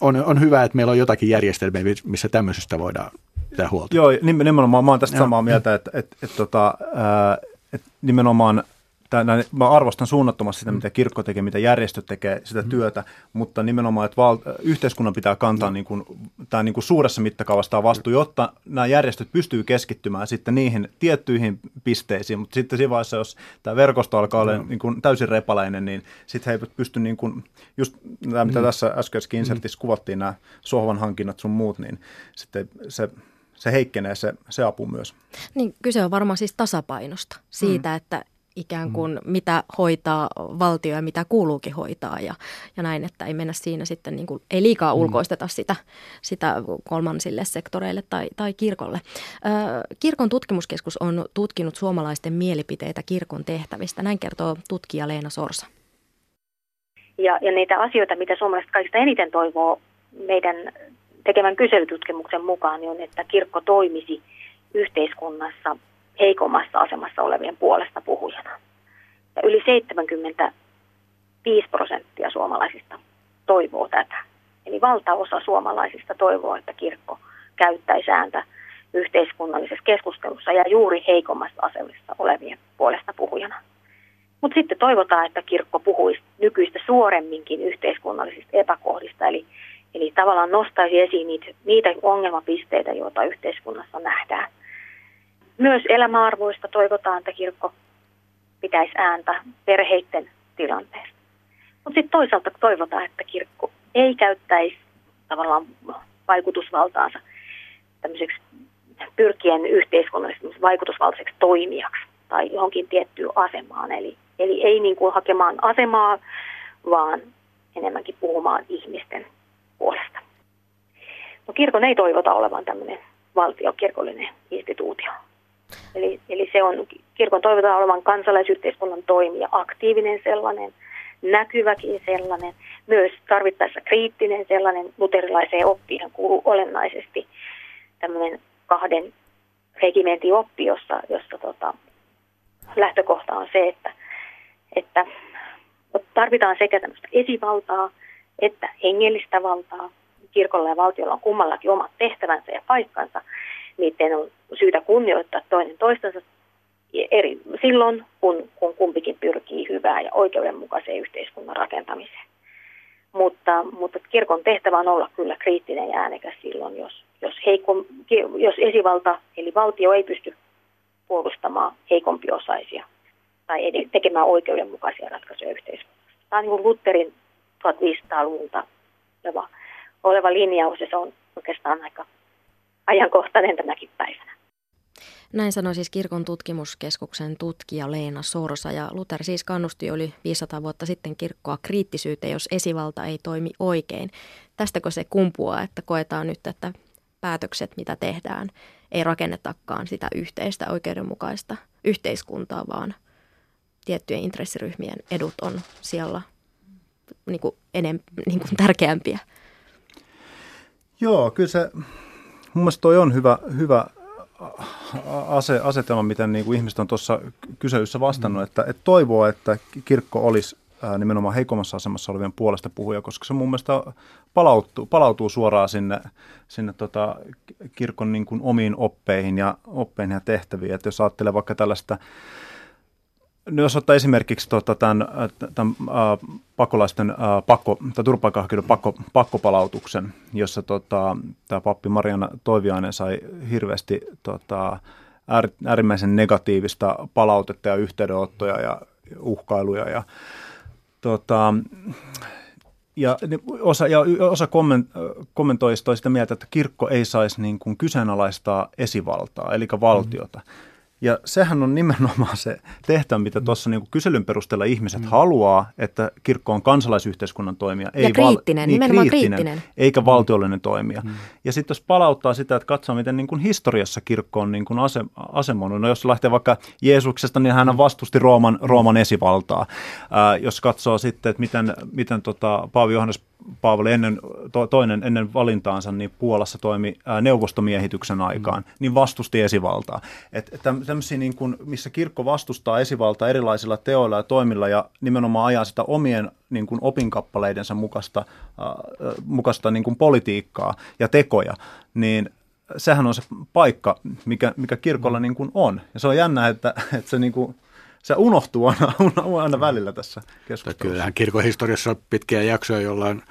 Speaker 3: on, on hyvä, että meillä on jotakin järjestelmiä, missä tämmöisestä voidaan pitää huolta.
Speaker 4: Joo, nimenomaan mä oon tästä samaa mieltä, että, että, että, tota, että, että nimenomaan Tämä, mä arvostan suunnattomasti sitä, mm. mitä kirkko tekee, mitä järjestöt tekee, sitä mm. työtä, mutta nimenomaan, että val- yhteiskunnan pitää kantaa mm. niin kuin, tämä niin kuin suuressa mittakaavassa tämä vastuu, jotta nämä järjestöt pystyy keskittymään sitten niihin tiettyihin pisteisiin, mutta sitten siinä vaiheessa, jos tämä verkosto alkaa olla niin kuin täysin repalainen, niin sitten he eivät pysty, niin kuin, just tämä, mitä tässä äskeisessä insertissä kuvattiin, nämä sohvan hankinnat sun muut, niin sitten se se heikkenee se, se apu myös.
Speaker 2: Niin, kyse on varmaan siis tasapainosta siitä, mm. että ikään mm. kuin mitä hoitaa valtio ja mitä kuuluukin hoitaa ja, ja näin, että ei mennä siinä sitten, niin kuin, ei liikaa mm. ulkoisteta sitä, sitä kolmansille sektoreille tai, tai kirkolle. Ö, kirkon tutkimuskeskus on tutkinut suomalaisten mielipiteitä kirkon tehtävistä, näin kertoo tutkija Leena Sorsa.
Speaker 7: Ja, ja niitä asioita, mitä suomalaiset kaikista eniten toivoo meidän tekemän kyselytutkimuksen mukaan, niin on, että kirkko toimisi yhteiskunnassa heikommassa asemassa olevien puolesta puhujana. Ja yli 75 prosenttia suomalaisista toivoo tätä. Eli valtaosa suomalaisista toivoo, että kirkko käyttäisi ääntä yhteiskunnallisessa keskustelussa ja juuri heikommassa asemassa olevien puolesta puhujana. Mutta sitten toivotaan, että kirkko puhuisi nykyistä suoremminkin yhteiskunnallisista epäkohdista, eli, eli tavallaan nostaisi esiin niitä, niitä ongelmapisteitä, joita yhteiskunnassa nähdään – myös elämäarvoista toivotaan, että kirkko pitäisi ääntä perheiden tilanteesta. Mutta sitten toisaalta toivotaan, että kirkko ei käyttäisi tavallaan vaikutusvaltaansa tämmöiseksi pyrkien yhteiskunnalliseksi vaikutusvaltaiseksi toimijaksi tai johonkin tiettyyn asemaan. Eli, eli ei niin kuin hakemaan asemaa, vaan enemmänkin puhumaan ihmisten puolesta. No kirkon ei toivota olevan tämmöinen valtiokirkollinen instituutio. Eli, eli se on, kirkon toivotaan olevan kansalaisyhteiskunnan toimija, aktiivinen sellainen, näkyväkin sellainen, myös tarvittaessa kriittinen sellainen, luterilaiseen oppiin kuuluu olennaisesti tämmöinen kahden regimentin oppi, jossa, jossa tota, lähtökohta on se, että, että tarvitaan sekä tämmöistä esivaltaa että hengellistä valtaa. Kirkolla ja valtiolla on kummallakin omat tehtävänsä ja paikkansa. Niiden on syytä kunnioittaa toinen toistensa eri, silloin, kun, kun kumpikin pyrkii hyvään ja oikeudenmukaiseen yhteiskunnan rakentamiseen. Mutta, mutta kirkon tehtävä on olla kyllä kriittinen ja äänekäs silloin, jos, jos, heikko, jos esivalta eli valtio ei pysty puolustamaan heikompiosaisia tai tekemään oikeudenmukaisia ratkaisuja yhteiskunnassa. Tämä on niin Lutherin 1500-luvulta oleva, oleva linjaus ja se on oikeastaan aika ajankohtainen tänäkin päivänä.
Speaker 2: Näin sanoi siis kirkon tutkimuskeskuksen tutkija Leena Sorsa ja Luther siis kannusti yli 500 vuotta sitten kirkkoa kriittisyyteen, jos esivalta ei toimi oikein. Tästäkö se kumpuaa, että koetaan nyt, että päätökset, mitä tehdään, ei rakennetakaan sitä yhteistä oikeudenmukaista yhteiskuntaa, vaan tiettyjen intressiryhmien edut on siellä niin kuin enem, niin kuin tärkeämpiä.
Speaker 4: Joo, kyllä se, mun mielestä toi on hyvä, hyvä ase, asetelma, miten niin kuin ihmiset on tuossa kyselyssä vastannut, mm. että, että toivoo, että kirkko olisi nimenomaan heikommassa asemassa olevien puolesta puhuja, koska se mun mielestä palautuu, palautuu suoraan sinne, sinne tota, kirkon niin kuin omiin oppeihin ja, oppeihin ja tehtäviin. Että jos ajattelee vaikka tällaista No jos ottaa esimerkiksi tota, tämän, tämän äh, pakolaisten äh, pakko, tai turvapaikanhakijoiden pakko, pakkopalautuksen, jossa tota, tämä pappi Mariana Toiviainen sai hirveästi tota, äärimmäisen negatiivista palautetta ja yhteydenottoja ja uhkailuja. Ja, tota, ja osa, ja osa komment, kommentoi sitä mieltä, että kirkko ei saisi niin kuin kyseenalaistaa esivaltaa, eli valtiota. Mm. Ja sehän on nimenomaan se tehtävä, mitä mm. tuossa niin kyselyn perusteella ihmiset mm. haluaa, että kirkko on kansalaisyhteiskunnan toimija.
Speaker 2: Ja ei kriittinen, val- niin, nimenomaan kriittinen, kriittinen.
Speaker 4: Eikä mm. valtiollinen toimija. Mm. Ja sitten jos palauttaa sitä, että katsoo, miten niin kuin historiassa kirkko on niin kuin ase- asemoinut. No jos lähtee vaikka Jeesuksesta, niin hän vastusti Rooman, Rooman esivaltaa. Ää, jos katsoo sitten, että miten, miten tota, Paavi Johannes Paavali ennen, to, toinen ennen valintaansa niin Puolassa toimi ää, neuvostomiehityksen aikaan, mm. niin vastusti esivaltaa. Et, et tämmöisiä, niin kuin, missä kirkko vastustaa esivaltaa erilaisilla teoilla ja toimilla ja nimenomaan ajaa sitä omien niin kuin opinkappaleidensa mukaista, ää, mukaista niin kuin politiikkaa ja tekoja, niin sehän on se paikka, mikä, mikä kirkolla mm. niin kuin on. Ja se on jännä, että, että se niin kuin, se unohtuu aina, aina välillä tässä keskustelussa.
Speaker 3: Kyllähän kirkon historiassa on pitkiä jaksoja, jolloin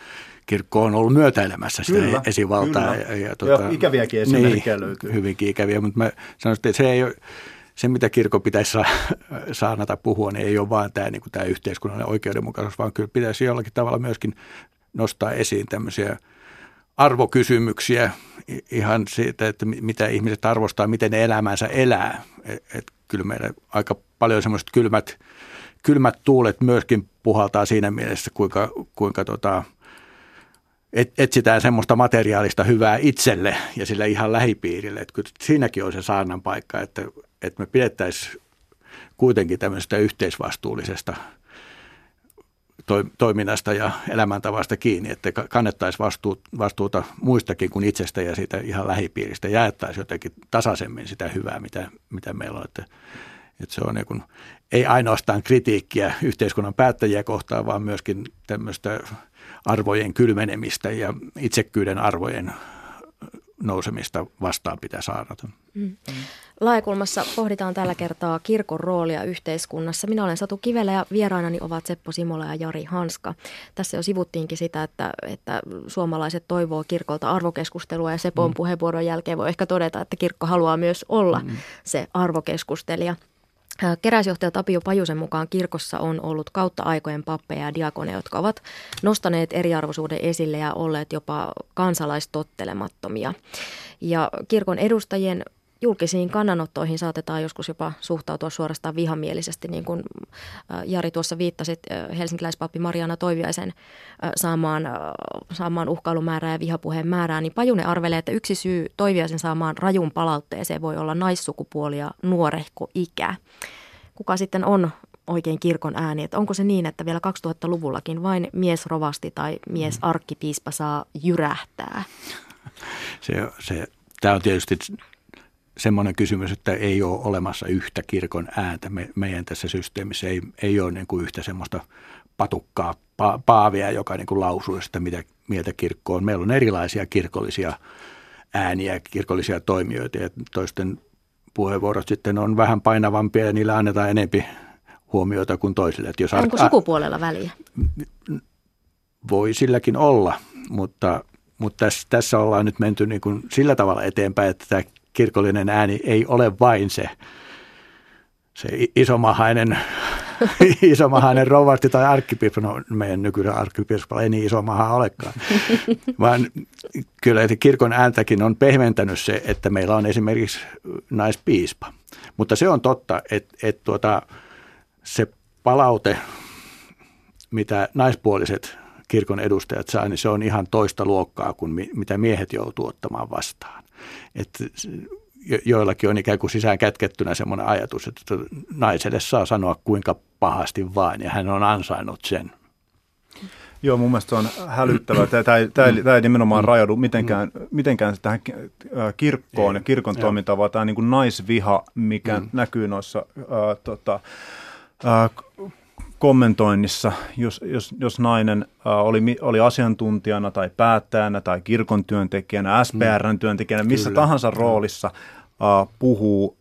Speaker 3: kirkko on ollut myötäilemässä sitä kyllä, esivaltaa.
Speaker 4: Kyllä. Ja, ja, tuota, ja ikäviäkin esimerkkejä niin, löytyy.
Speaker 3: Hyvinkin ikäviä, mutta mä sanoisin, että se ei ole, se, mitä kirkko pitäisi saanata puhua, niin ei ole vain tämä, niin kuin tämä yhteiskunnallinen oikeudenmukaisuus, vaan kyllä pitäisi jollakin tavalla myöskin nostaa esiin tämmöisiä arvokysymyksiä ihan siitä, että mitä ihmiset arvostaa, miten ne elämänsä elää. Et, et kyllä meillä aika paljon semmoiset kylmät, kylmät tuulet myöskin puhaltaa siinä mielessä, kuinka, kuinka tota, et, etsitään semmoista materiaalista hyvää itselle ja sille ihan lähipiirille. Että kyllä siinäkin on se saarnan paikka, että, että me pidettäisiin kuitenkin tämmöisestä yhteisvastuullisesta toiminnasta ja elämäntavasta kiinni, että kannettaisiin vastuuta, vastuuta muistakin kuin itsestä ja siitä ihan lähipiiristä. Jaettaisiin jotenkin tasaisemmin sitä hyvää, mitä, mitä meillä on. Että, että se on niin kuin, ei ainoastaan kritiikkiä yhteiskunnan päättäjiä kohtaan, vaan myöskin tämmöistä arvojen kylmenemistä ja itsekyyden arvojen nousemista vastaan pitää saada. Mm.
Speaker 2: Laajakulmassa pohditaan tällä kertaa kirkon roolia yhteiskunnassa. Minä olen Satu Kivelä ja vieraanani ovat Seppo Simola ja Jari Hanska. Tässä jo sivuttiinkin sitä, että, että suomalaiset toivoo kirkolta arvokeskustelua ja Sepon mm. puheenvuoron jälkeen voi ehkä todeta, että kirkko haluaa myös olla mm. se arvokeskustelija. Keräysjohtaja Tapio Pajusen mukaan kirkossa on ollut kautta aikojen pappeja ja diakoneja, jotka ovat nostaneet eriarvoisuuden esille ja olleet jopa kansalaistottelemattomia. Ja kirkon edustajien julkisiin kannanottoihin saatetaan joskus jopa suhtautua suorastaan vihamielisesti, niin kuin Jari tuossa viittasit helsinkiläispappi Mariana Toiviaisen saamaan, saamaan uhkailumäärää ja vihapuheen määrää, niin Pajunen arvelee, että yksi syy Toiviaisen saamaan rajun palautteeseen voi olla naissukupuoli ja nuorehko ikä. Kuka sitten on oikein kirkon ääni, että onko se niin, että vielä 2000-luvullakin vain mies rovasti tai mies arkkipiispa saa jyrähtää?
Speaker 3: Se, se, tämä on tietysti semmoinen kysymys, että ei ole olemassa yhtä kirkon ääntä. Me, meidän tässä systeemissä ei, ei ole niin kuin yhtä semmoista patukkaa paavia, joka niin kuin lausuu sitä, mitä mieltä kirkko on. Meillä on erilaisia kirkollisia ääniä, kirkollisia toimijoita ja toisten puheenvuorot sitten on vähän painavampia ja niillä annetaan enempi huomiota kuin toisille. Että
Speaker 2: jos Onko sukupuolella väliä?
Speaker 3: Voi silläkin olla, mutta, mutta tässä, tässä ollaan nyt menty niin kuin sillä tavalla eteenpäin, että tämä kirkollinen ääni ei ole vain se, se isomahainen, isomahainen rovasti tai arkkipiispa, no meidän nykyinen arkkipiispa ei niin isomaha olekaan, vaan kyllä että kirkon ääntäkin on pehmentänyt se, että meillä on esimerkiksi naispiispa. Mutta se on totta, että, että tuota, se palaute, mitä naispuoliset kirkon edustajat saa, niin se on ihan toista luokkaa kuin mitä miehet joutuu ottamaan vastaan. Että joillakin on ikään kuin sisään kätkettynä semmoinen ajatus, että naiselle saa sanoa kuinka pahasti vain ja hän on ansainnut sen.
Speaker 4: Joo, mun mielestä se on hälyttävää. Tämä, tämä, tämä, tämä ei nimenomaan rajaudu mitenkään, mitenkään tähän kirkkoon ja kirkon toimintaan, vaan tämä niin kuin naisviha, mikä mm. näkyy noissa äh, tota, äh, kommentoinnissa, jos, jos, jos nainen oli, oli asiantuntijana tai päättäjänä tai kirkon työntekijänä, SPRn työntekijänä, missä Kyllä. tahansa roolissa äh, puhuu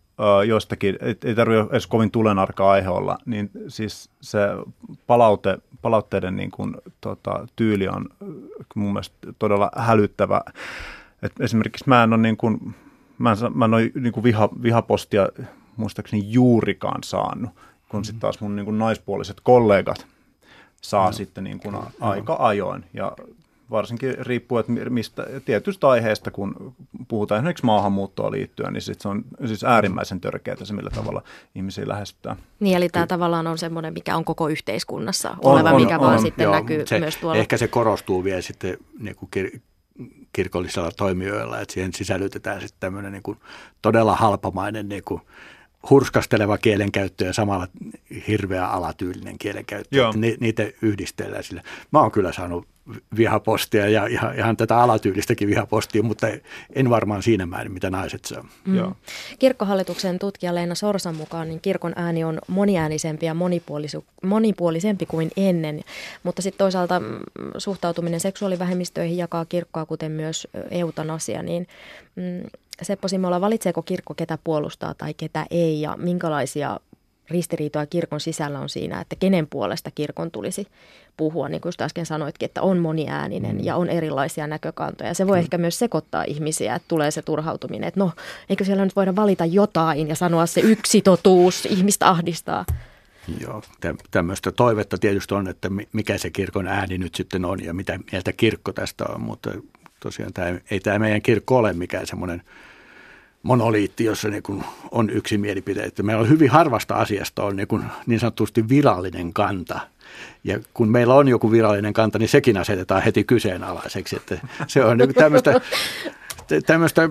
Speaker 4: jostakin, ei, ei tarvitse edes kovin tulenarka aihe olla, niin siis se palaute, palautteiden niin kuin, tota, tyyli on mun mielestä todella hälyttävä. Et esimerkiksi mä en ole, niin kuin, mä en, mä en ole niin kuin viha, vihapostia muistaakseni juurikaan saanut kun sitten taas mun niin kuin naispuoliset kollegat saa no. sitten niin kuin aika ajoin. Ja varsinkin riippuu, että mistä tietystä aiheesta, kun puhutaan esimerkiksi maahanmuuttoa liittyen, niin sit se on siis äärimmäisen törkeää se, millä tavalla ihmisiä lähestytään.
Speaker 2: Niin, eli tämä tavallaan on semmoinen, mikä on koko yhteiskunnassa on, oleva, on, mikä on, vaan on, sitten joo, näkyy
Speaker 3: se,
Speaker 2: myös tuolla.
Speaker 3: Ehkä se korostuu vielä sitten niin kuin kir- kirkollisilla toimijoilla, että siihen sisällytetään sitten tämmöinen niin kuin todella halpamainen niin kuin hurskasteleva kielenkäyttö ja samalla hirveä alatyylinen kielenkäyttö. Joo. Ni, niitä yhdistellään sille. Mä oon kyllä saanut vihapostia ja ihan, ihan tätä alatyylistäkin vihapostia, mutta en varmaan siinä määrin, mitä naiset saa. Mm. Joo.
Speaker 2: Kirkkohallituksen tutkija Leena Sorsan mukaan niin kirkon ääni on moniäänisempi ja monipuolisempi kuin ennen, mutta sitten toisaalta mm, suhtautuminen seksuaalivähemmistöihin jakaa kirkkoa, kuten myös eutanasia, niin mm, Seppo Simola, valitseeko kirkko ketä puolustaa tai ketä ei ja minkälaisia ristiriitoja kirkon sisällä on siinä, että kenen puolesta kirkon tulisi puhua, niin kuin äsken sanoitkin, että on moniääninen mm. ja on erilaisia näkökantoja. Se voi mm. ehkä myös sekoittaa ihmisiä, että tulee se turhautuminen, että no, eikö siellä nyt voida valita jotain ja sanoa se yksi totuus, ihmistä ahdistaa.
Speaker 3: Joo, tämmöistä toivetta tietysti on, että mikä se kirkon ääni nyt sitten on ja mitä mieltä kirkko tästä on, mutta tosiaan tämä, ei tämä meidän kirkko ole mikään semmoinen – monoliitti, jossa niin kuin on yksi mielipide. Että meillä on hyvin harvasta asiasta on niin, kuin niin sanotusti virallinen kanta. Ja kun meillä on joku virallinen kanta, niin sekin asetetaan heti kyseenalaiseksi. Että se on niin tämmöistä, tämmöistä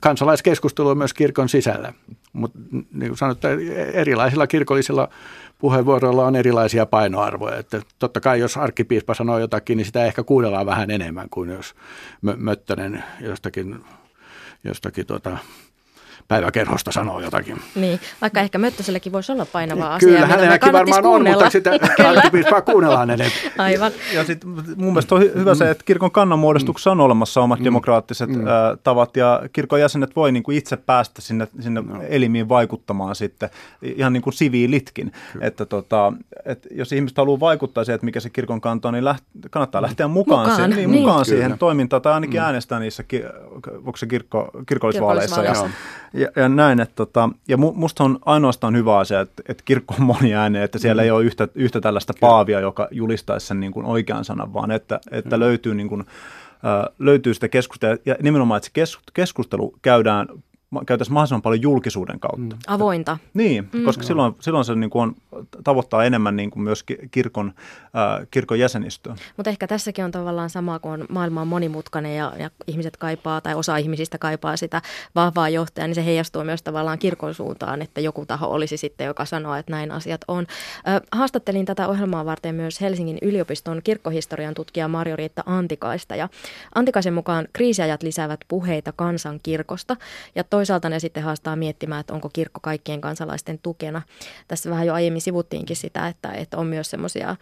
Speaker 3: kansalaiskeskustelua myös kirkon sisällä. Mutta niin kuin sanottu, erilaisilla kirkollisilla puheenvuoroilla on erilaisia painoarvoja. Että totta kai jos arkkipiispa sanoo jotakin, niin sitä ehkä kuunnellaan vähän enemmän kuin jos Möttönen jostakin jostakin tuota, päiväkerhosta sanoo jotakin.
Speaker 2: Niin, vaikka ehkä Möttösellekin voisi olla painava
Speaker 3: niin,
Speaker 2: asia.
Speaker 3: Kyllä, hänelläkin varmaan kuunnella. on, mutta sitä arkkipiispaa kuunnellaan ennen.
Speaker 2: Aivan.
Speaker 4: Ja sitten mun mielestä on hyvä se, että kirkon kannanmuodostuksessa on olemassa omat mm. demokraattiset mm. Ä, tavat ja kirkon jäsenet voi niin kuin itse päästä sinne, sinne no. elimiin vaikuttamaan sitten, ihan niin kuin siviilitkin. Että tota, että jos ihmiset haluaa vaikuttaa siihen, että mikä se kirkon kanta on, niin läht, kannattaa lähteä mukaan, mukaan. Siihen, niin, niin. mukaan siihen toimintaan tai ainakin mm. äänestää niissä, onko se kirkko, kirkollisvaaleissa. Ja, ja, ja näin, että tota, ja musta on ainoastaan hyvä asia, että, että kirkko on moni ääne, että siellä mm. ei ole yhtä, yhtä tällaista paavia, joka julistaisi sen niin kuin oikean sanan, vaan että, että mm. löytyy, niin kuin, löytyy sitä keskustelua ja nimenomaan, että se keskustelu käydään käytäisiin mahdollisimman paljon julkisuuden kautta. Mm.
Speaker 2: Avointa.
Speaker 4: Niin, mm. koska silloin, silloin se niin kuin on, tavoittaa enemmän niin kuin myös kirkon, äh, kirkon jäsenistöä.
Speaker 2: Mutta ehkä tässäkin on tavallaan sama, kun maailma on monimutkainen ja, ja ihmiset kaipaa, tai osa ihmisistä kaipaa sitä vahvaa johtajaa, niin se heijastuu myös tavallaan kirkon suuntaan, että joku taho olisi sitten, joka sanoo, että näin asiat on. Ö, haastattelin tätä ohjelmaa varten myös Helsingin yliopiston kirkkohistorian tutkija Marjo-Riitta Antikaista, ja Antikaisen mukaan kriisiajat lisäävät puheita kansankirkosta, ja to toisaalta ne sitten haastaa miettimään, että onko kirkko kaikkien kansalaisten tukena. Tässä vähän jo aiemmin sivuttiinkin sitä, että, että on myös semmoisia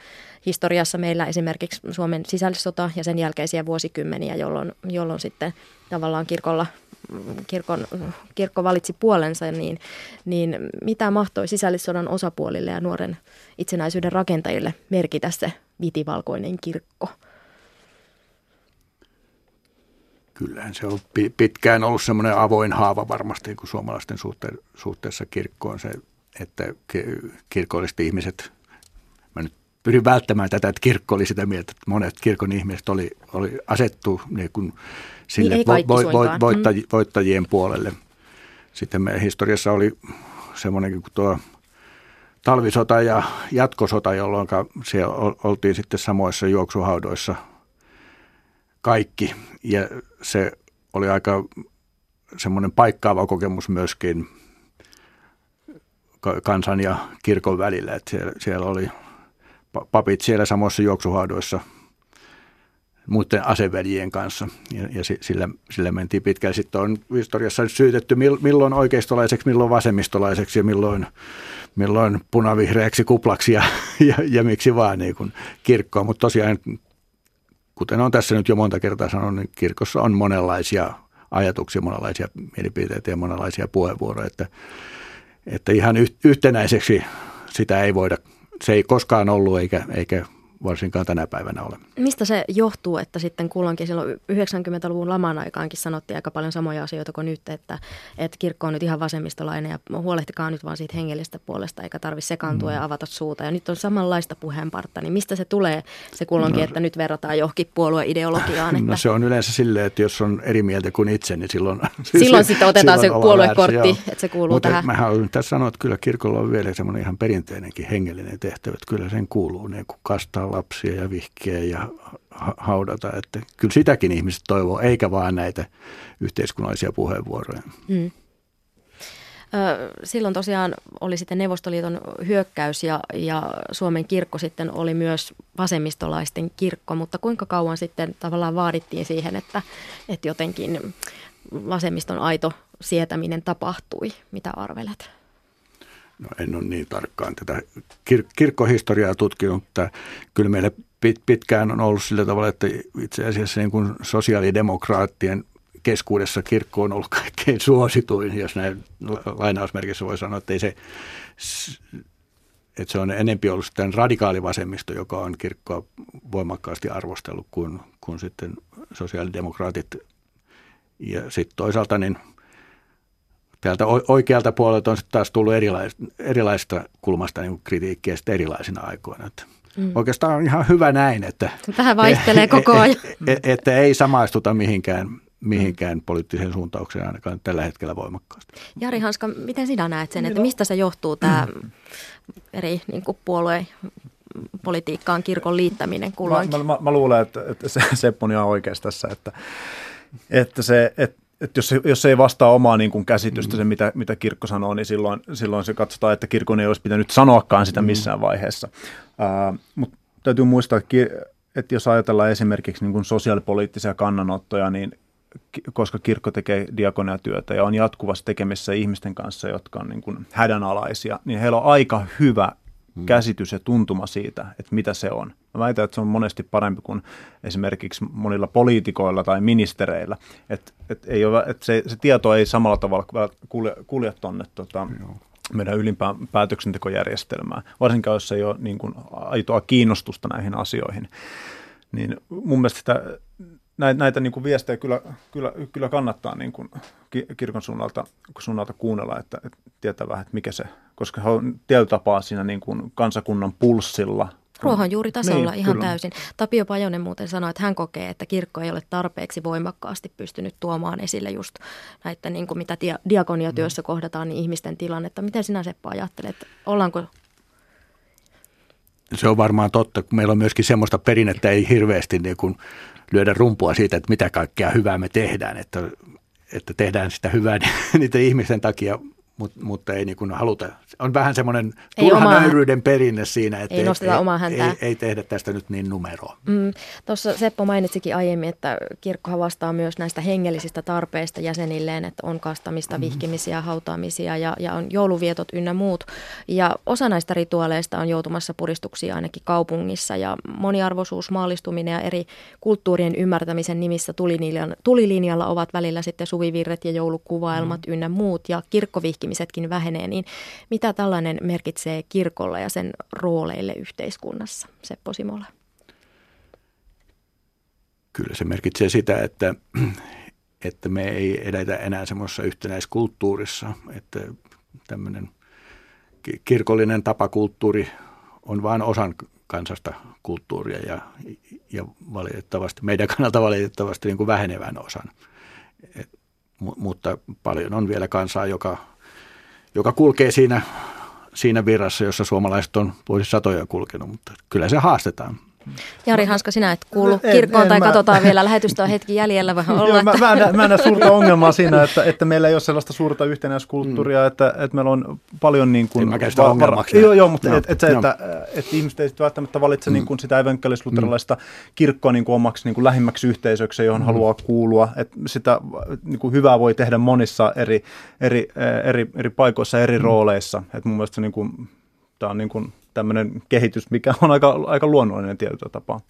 Speaker 2: historiassa meillä esimerkiksi Suomen sisällissota ja sen jälkeisiä vuosikymmeniä, jolloin, jolloin sitten tavallaan kirkolla kirkon, kirkko valitsi puolensa, niin, niin mitä mahtoi sisällissodan osapuolille ja nuoren itsenäisyyden rakentajille merkitä se vitivalkoinen kirkko?
Speaker 3: Kyllähän se on pitkään ollut semmoinen avoin haava varmasti kuin suomalaisten suhte- suhteessa kirkkoon se, että kirkolliset ihmiset, mä nyt pyrin välttämään tätä, että kirkko oli sitä mieltä, että monet kirkon ihmiset oli, oli asettu niin kuin sille niin vo, vo, vo, voittaji, voittajien puolelle. Sitten meidän historiassa oli semmoinen kuin tuo talvisota ja jatkosota, jolloin siellä oltiin sitten samoissa juoksuhaudoissa kaikki. Ja se oli aika semmoinen paikkaava kokemus myöskin kansan ja kirkon välillä. Että siellä, siellä oli papit siellä samoissa juoksuhaudoissa – muiden aseväljien kanssa. Ja, ja sillä, sillä mentiin pitkälle. Sitten on historiassa syytetty milloin oikeistolaiseksi, milloin vasemmistolaiseksi ja milloin, milloin punavihreäksi kuplaksi ja, ja, ja miksi vaan niin kuin kirkkoa. Mutta tosiaan, kuten on tässä nyt jo monta kertaa sanonut, niin kirkossa on monenlaisia ajatuksia, monenlaisia mielipiteitä ja monenlaisia puheenvuoroja. Että, että ihan yhtenäiseksi sitä ei voida, se ei koskaan ollut eikä, eikä varsinkaan tänä päivänä ole.
Speaker 2: Mistä se johtuu, että sitten kulloinkin silloin 90-luvun laman aikaankin sanottiin aika paljon samoja asioita kuin nyt, että, että kirkko on nyt ihan vasemmistolainen ja huolehtikaa nyt vaan siitä hengellistä puolesta eikä tarvitse sekaantua mm. ja avata suuta. Ja nyt on samanlaista puheenpartta, niin mistä se tulee se kulloinkin, no, että nyt verrataan johonkin puolueideologiaan?
Speaker 3: Että... No se on yleensä silleen, että jos on eri mieltä kuin itse, niin silloin...
Speaker 2: silloin sitten otetaan silloin se puoluekortti, että se kuuluu
Speaker 3: Mutta
Speaker 2: tähän.
Speaker 3: Mä haluan tässä sanoa, että kyllä kirkolla on vielä semmoinen ihan perinteinenkin hengellinen tehtävä, että kyllä sen kuuluu niin kuin kastaa lapsia ja vihkiä ja haudata. Että kyllä sitäkin ihmiset toivoo, eikä vaan näitä yhteiskunnallisia puheenvuoroja. Mm.
Speaker 2: Silloin tosiaan oli sitten Neuvostoliiton hyökkäys ja, ja Suomen kirkko sitten oli myös vasemmistolaisten kirkko, mutta kuinka kauan sitten tavallaan vaadittiin siihen, että, että jotenkin vasemmiston aito sietäminen tapahtui? Mitä arvelet?
Speaker 3: No en ole niin tarkkaan tätä kir- kirkkohistoriaa tutkinut, mutta kyllä meillä pit- pitkään on ollut sillä tavalla, että itse asiassa niin kuin sosiaalidemokraattien keskuudessa kirkko on ollut kaikkein suosituin, jos näin lainausmerkissä voi sanoa, että ei se, että se on enempi ollut sitten radikaalivasemmisto, joka on kirkkoa voimakkaasti arvostellut kuin, kuin sitten sosiaalidemokraatit. Ja sitten toisaalta niin – täältä oikealta puolelta on sitten taas tullut erilaista, erilaista kulmasta niin kritiikkiä sitten erilaisina aikoina. Että mm. Oikeastaan on ihan hyvä näin, että,
Speaker 2: Tähän vaihtelee koko ajan.
Speaker 3: Että, että ei samaistuta mihinkään, mihinkään poliittiseen suuntaukseen ainakaan tällä hetkellä voimakkaasti.
Speaker 2: Jari Hanska, miten sinä näet sen, että mistä se johtuu tämä eri niin kuin puolueen politiikkaan kirkon liittäminen kulloinkin?
Speaker 4: Mä, mä, mä luulen, että, että se, Seppo on ihan oikeassa tässä, että, että se, että että jos, se, jos ei vastaa omaa niin kuin käsitystä, mm. se mitä, mitä kirkko sanoo, niin silloin, silloin se katsotaan, että kirkon ei olisi pitänyt sanoakaan sitä mm. missään mm. vaiheessa. Uh, Mutta täytyy muistaa, että, että jos ajatellaan esimerkiksi niin kuin sosiaalipoliittisia kannanottoja, niin koska kirkko tekee diakoniatyötä ja on jatkuvasti tekemissä ihmisten kanssa, jotka on niin kuin hädänalaisia, niin heillä on aika hyvä Mm. käsitys ja tuntuma siitä, että mitä se on. Mä väitän, että se on monesti parempi kuin esimerkiksi monilla poliitikoilla tai ministereillä. Että et ei ole, et se, se tieto ei samalla tavalla kulje, kulje tuonne tota, meidän ylimpään päätöksentekojärjestelmään, varsinkaan jos ei ole niin kuin aitoa kiinnostusta näihin asioihin. Niin mun mielestä sitä, näitä, näitä niin kuin viestejä kyllä, kyllä, kyllä kannattaa niin kuin kirkon suunnalta, suunnalta kuunnella, että, että tietää vähän, että mikä se, koska he on tietyllä tapaa siinä niin kuin kansakunnan pulssilla.
Speaker 2: Ruohonjuuritasolla niin, ihan kyllä. täysin. Tapio Pajonen muuten sanoi, että hän kokee, että kirkko ei ole tarpeeksi voimakkaasti pystynyt tuomaan esille just näitä, niin kuin mitä dia- diakoniatyössä mm. kohdataan, niin ihmisten tilannetta. Miten sinä Seppo ajattelet, ollaanko
Speaker 3: se on varmaan totta, kun meillä on myöskin semmoista perinnettä, ei hirveästi niin kuin lyödä rumpua siitä, että mitä kaikkea hyvää me tehdään, että, että tehdään sitä hyvää niiden ihmisten takia, mutta, mutta ei niin kuin haluta. On vähän semmoinen turha nöyryyden perinne siinä, että
Speaker 2: ei, ei, omaa häntää.
Speaker 3: Ei, ei tehdä tästä nyt niin numeroa.
Speaker 2: Mm, Tuossa Seppo mainitsikin aiemmin, että kirkko vastaa myös näistä hengellisistä tarpeista jäsenilleen, että on kastamista, mm-hmm. vihkimisiä, hautaamisia ja, ja on jouluvietot ynnä muut. Ja osa näistä rituaaleista on joutumassa puristuksia ainakin kaupungissa ja moniarvoisuus, maallistuminen ja eri kulttuurien ymmärtämisen nimissä tulilinjalla, tulilinjalla ovat välillä sitten suvivirret ja joulukuvaelmat mm. ynnä muut ja kirkkovihkimisetkin vähenee, niin mitä tällainen merkitsee kirkolle ja sen rooleille yhteiskunnassa, Seppo Simola?
Speaker 3: Kyllä se merkitsee sitä, että, että me ei edetä enää semmoisessa yhtenäiskulttuurissa, että tämmöinen kirkollinen tapakulttuuri on vain osan kansasta kulttuuria ja, ja valitettavasti, meidän kannalta valitettavasti niin kuin vähenevän osan. Et, mutta paljon on vielä kansaa, joka, joka kulkee siinä, siinä virrassa, jossa suomalaiset on vuosisatoja kulkenut, mutta kyllä se haastetaan.
Speaker 2: Jari Hanska, sinä et kuulu en, kirkkoon en, tai en, katsotaan mä... vielä lähetystä on hetki jäljellä. Vai olla,
Speaker 4: Joo, että... mä, mä, en, mä en näe suurta ongelmaa siinä, että, että meillä ei ole sellaista suurta yhtenäiskulttuuria, mm. että, että meillä on paljon niin kuin... En
Speaker 3: mäkään sitä ongelmaksi.
Speaker 4: Joo, joo, mutta no, et, et se, että, että ihmiset ei välttämättä valitse mm. niin kuin sitä evankelis-luterilaista mm. kirkkoa niin kuin omaksi niin kuin lähimmäksi yhteisöksi, johon mm. haluaa kuulua. Että sitä niin kuin hyvää voi tehdä monissa eri, eri, eri, eri paikoissa, eri mm. rooleissa. Että mun mielestä se niin kuin, tämä on niin kuin tämmöinen kehitys, mikä on aika, aika luonnollinen tietyllä tapaa.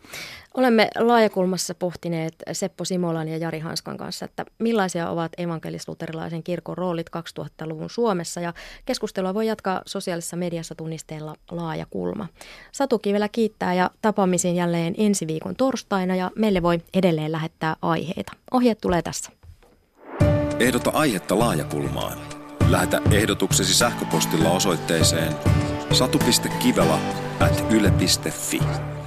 Speaker 2: Olemme laajakulmassa pohtineet Seppo Simolan ja Jari Hanskan kanssa, että millaisia ovat evankelis-luterilaisen kirkon roolit 2000-luvun Suomessa ja keskustelua voi jatkaa sosiaalisessa mediassa tunnisteella laajakulma. Satu Kivelä kiittää ja tapaamisiin jälleen ensi viikon torstaina ja meille voi edelleen lähettää aiheita. Ohjeet tulee tässä.
Speaker 8: Ehdota aihetta laajakulmaan. Lähetä ehdotuksesi sähköpostilla osoitteeseen satu.kivela at yle.fi.